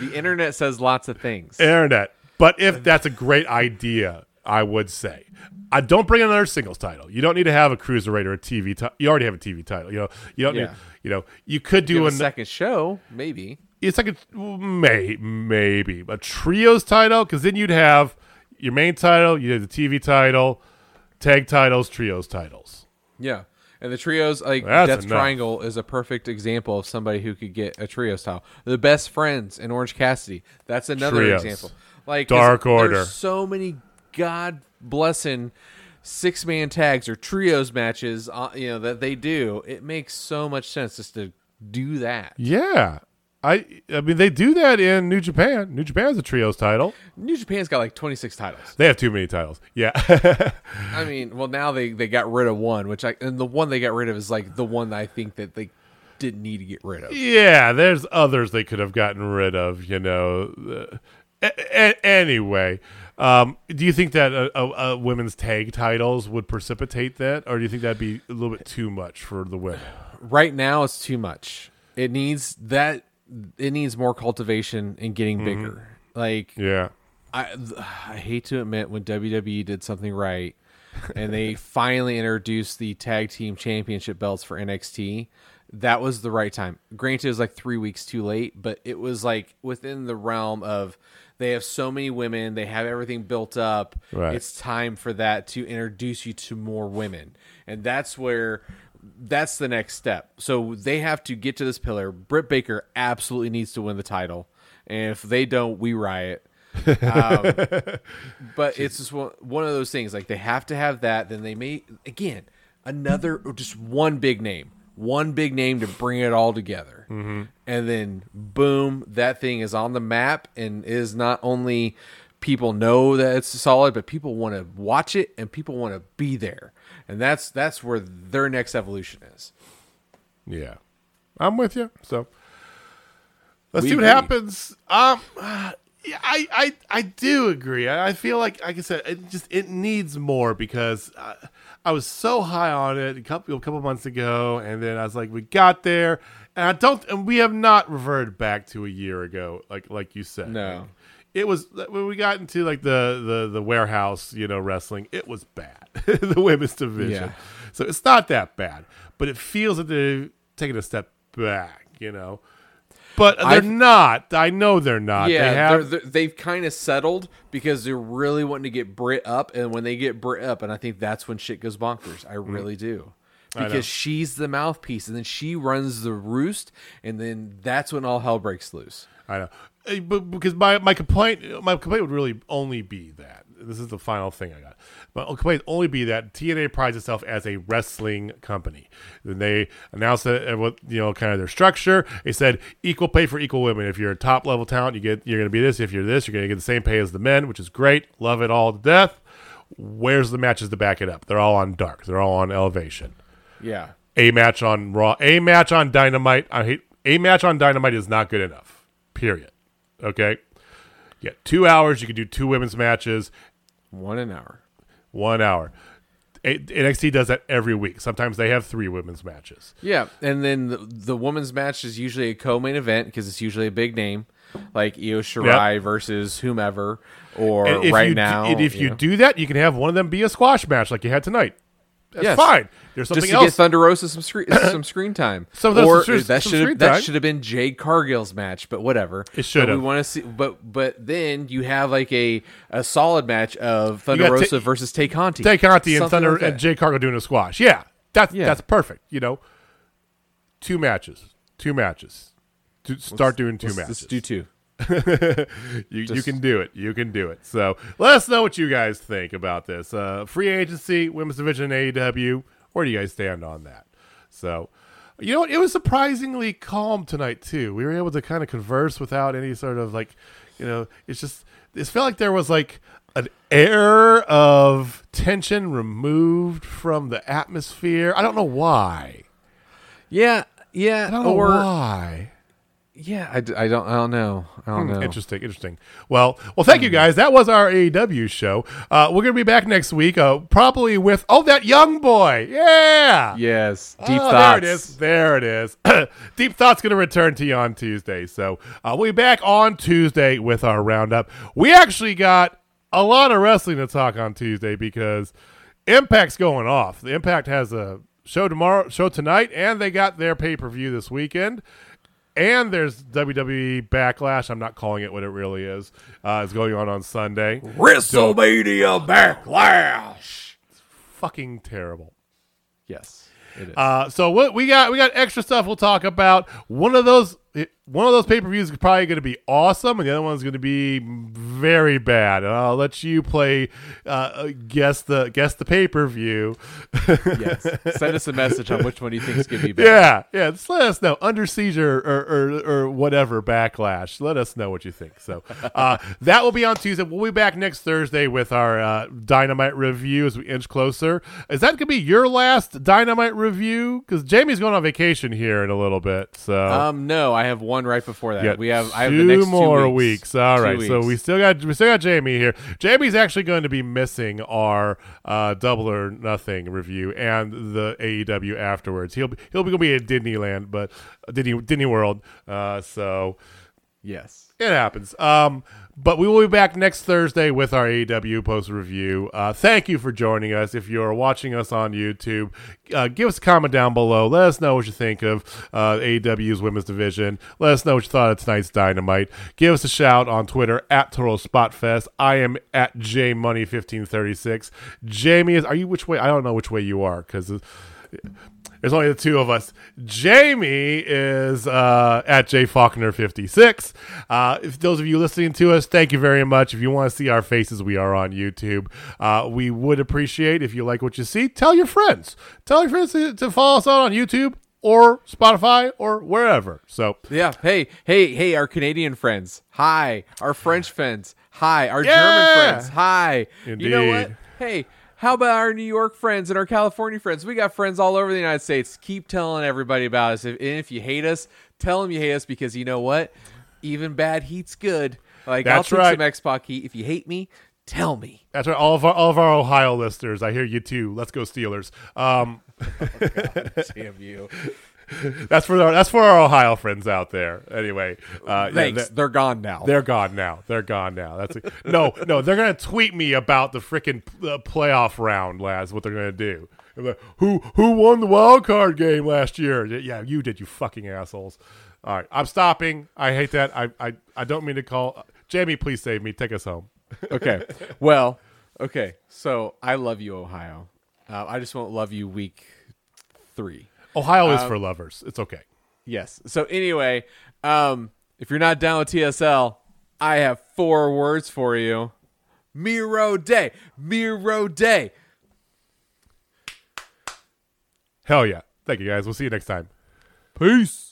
A: the internet says lots of things.
C: internet. But if that's a great idea, I would say. I don't bring another singles title. You don't need to have a cruiserweight or a TV title. You already have a TV title. You know, you don't
A: Yeah.
C: need. You know, you could do
A: Do a second show, maybe.
C: It's like a may maybe a trios title because then you'd have your main title, you have the TV title, tag titles, trios titles.
A: Yeah. And the trios, like
C: That's
A: Death
C: enough.
A: Triangle, is a perfect example of somebody who could get a trio style. The best friends in Orange Cassidy. That's another
C: Trios.
A: example. Like 'cause
C: Dark Order.
A: There's so many God blessing six man tags or trios matches, uh, you know, that they do. It makes so much sense just to do that.
C: Yeah, I I mean they do that in New Japan. New Japan's a trios title.
A: New Japan's got like 26 titles.
C: They have too many titles. Yeah,
A: I mean, well, now they they got rid of one, which I and the one they got rid of is like the one that I think that they didn't need to get rid of.
C: yeah. There's others they could have gotten rid of. You know. Uh, a- a- anyway, um, do you think that a, a, a women's tag titles would precipitate that, or do you think that'd be a little bit too much for the women?
A: right now it's too much. It needs that. It needs more cultivation and getting mm-hmm. bigger. Like
C: Yeah.
A: I, I hate to admit when WWE did something right, and they finally introduced the tag team championship belts for NXT. That was the right time. Granted, it was like three weeks too late, but it was like within the realm of they have so many women, they have everything built up.
C: Right.
A: It's time for that to introduce you to more women, and that's where that's the next step. So they have to get to this pillar. Britt Baker absolutely needs to win the title, and if they don't, we riot. Um, but it's just one, one of those things. Like they have to have that. Then they may again another just one big name, one big name to bring it all together, mm-hmm. and then boom, that thing is on the map and is not only people know that it's solid, but people want to watch it and people want to be there, and that's that's where their next evolution is.
C: Yeah, I'm with you. So let's
A: We
C: see what
A: agree.
C: happens. Um, yeah, I, I, I do agree. I, I feel like, like I said, it just it needs more because I, I was so high on it a couple a couple months ago, and then I was like, we got there, and I don't, and we have not reverted back to a year ago, like like you said.
A: No.
C: Like, it was when we got into like the the the warehouse, you know, wrestling. It was bad, the women's division.
A: Yeah.
C: So it's not that bad, but it feels that they're taking a step back, you know. But they're
A: I've-
C: not. I know they're not.
A: Yeah,
C: they have.
A: they're, they're, they've kind of settled because they're really wanting to get Brit up, and when they get Brit up, and I think that's when shit goes bonkers. I really do,
C: Mm.
A: because she's the mouthpiece, and then she runs the roost, and then that's when all hell breaks loose.
C: I know, Uh, but because my my complaint my complaint would really only be that this is the final thing I got. My complaint only be that TNA prides itself as a wrestling company. Then they announced that uh, what you know, kind of their structure. They said equal pay for equal women. If you're a top level talent, you get you're going to be this. If you're this, you're going to get the same pay as the men, which is great. Love it all to death. Where's the matches to back it up? They're all on Dark. They're all on Elevation.
A: Yeah,
C: a match on Raw, a match on Dynamite. I hate a match on Dynamite is not good enough. Period. Okay. Yeah, two hours. You can do two women's matches,
A: one an hour.
C: one hour. A- NXT does that every week. Sometimes they have three women's matches.
A: Yeah, and then the, the women's match is usually a co-main event because it's usually a big name, like Io Shirai versus whomever, or
C: And if
A: right
C: you,
A: now.
C: and if you
A: know.
C: do that, you can have one of them be a squash match like you had tonight. That's
A: Yes.
C: fine. There's
A: just to
C: else.
A: get Thunder Rosa some screen some screen time.
C: Some of those-
A: or
C: some-
A: that should that should have been Jade Cargill's match, but whatever.
C: It should have.
A: We want to see, but but then you have like a a solid match of Thunder Rosa
C: Ta-
A: versus Tay Conti.
C: Tay Conti and Thunder
A: like
C: and Jade Cargill doing a squash. Yeah, that's
A: Yeah.
C: that's perfect. You know, two matches, two matches. Do, start doing 2
A: Let's-
C: matches.
A: Let's do two.
C: you, you can do it. You can do it. So let us know what you guys think about this. Uh, free agency, women's division, AEW. Where do you guys stand on that? So, you know? It was surprisingly calm tonight too. We were able to kind of converse without any sort of like, you know, it's just it felt like there was like an air of tension removed from the atmosphere. I don't know why.
A: Yeah, yeah.
C: I don't know
A: or
C: why.
A: Yeah, I, I don't I don't know. I don't know.
C: Interesting, interesting. Well, well, thank you guys. That was our AEW show. Uh, we're gonna be back next week, uh, probably with oh that young boy, yeah,
A: Yes, deep
C: Oh,
A: thoughts.
C: There it is. There it is. Deep Thoughts going to return to you on Tuesday. So uh, we'll be back on Tuesday with our roundup. We actually got a lot of wrestling to talk on Tuesday because Impact's going off. The Impact has a show tomorrow, show tonight, and they got their pay per view this weekend. And there's WWE Backlash. I'm not calling it what it really is. Uh, it's going on on Sunday.
A: WrestleMania Backlash.
C: It's Fucking terrible.
A: Yes, it is.
C: Uh, so what we got? We got extra stuff we'll talk about. One of those, it- one of those pay per views is probably going to be awesome, and the other one's going to be very bad. And I'll let you play, uh, guess the guess the pay per view.
A: yes. Send us a message on which one you think is going to be better.
C: yeah, yeah. Just let us know under siege or or, or, or whatever backlash. Let us know what you think. So uh, that will be on Tuesday. We'll be back next Thursday with our uh, dynamite review as we inch closer. Is that going to be your last dynamite review? Because Jamie's going on vacation here in a little bit. So
A: Um, no, I have one right before that. We have I have
C: two
A: the next
C: more
A: two
C: weeks.
A: weeks.
C: All
A: Two
C: right, so we still got we still got Jamie here. Jamie's actually going to be missing our uh, double or nothing review and the AEW afterwards. He'll be he'll be going to be at Disneyland, but uh, Disney Disney World. Uh, so
A: yes.
C: it happens. Um, but we will be back next Thursday with our AEW post review. Uh, thank you for joining us. If you're watching us on YouTube, uh, give us a comment down below. Let us know what you think of uh, AEW's women's division. Let us know what you thought of tonight's Dynamite. Give us a shout on Twitter at Total Spot Fest. I am at JMoney1536. Jamie is. Are you which way? I don't know which way you are because. There's only the two of us. Jamie is uh, at jfaulkner56. Uh, if those of you listening to us, thank you very much. If you want to see our faces, we are on YouTube. Uh, we would appreciate if you like what you see. Tell your friends. Tell your friends to, to follow us out on YouTube or Spotify or wherever. So
A: Yeah. Hey, hey, hey, our Canadian friends. Hi. Our French friends. Hi. Our
C: Yeah.
A: German friends. Hi. You know what?
C: Indeed.
A: Hey, how about our New York friends and our California friends? We got friends all over the United States. Keep telling everybody about us. If, if you hate us, tell them you hate us because you know what? Even bad heat's good. Like I'll take
C: right.
A: some X Pac heat. If you hate me, tell me.
C: that's right. All of our all of our Ohio listeners, I hear you too. Let's go Steelers. Um,
A: Damn you.
C: that's for our, that's for our Ohio friends out there. Anyway, uh, yeah,
A: Thanks.
C: that-
A: They're gone now.
C: They're gone now. They're gone now. That's no, no. They're gonna tweet me about the freaking uh, playoff round, lads. What they're gonna do? Who who won the wild card game last year? Yeah, you did. You fucking assholes. All right, I'm stopping. I hate that. I I, I don't mean to call. Jamie, please save me. Take us home.
A: okay. Well, okay. So I love you, Ohio. Uh, I just won't love you week three.
C: Ohio is for lovers. It's okay.
A: Yes. So anyway, um, if you're not down with TSL, I have four words for you. Miro Day. Miro Day.
C: Hell yeah. Thank you guys. We'll see you next time. Peace.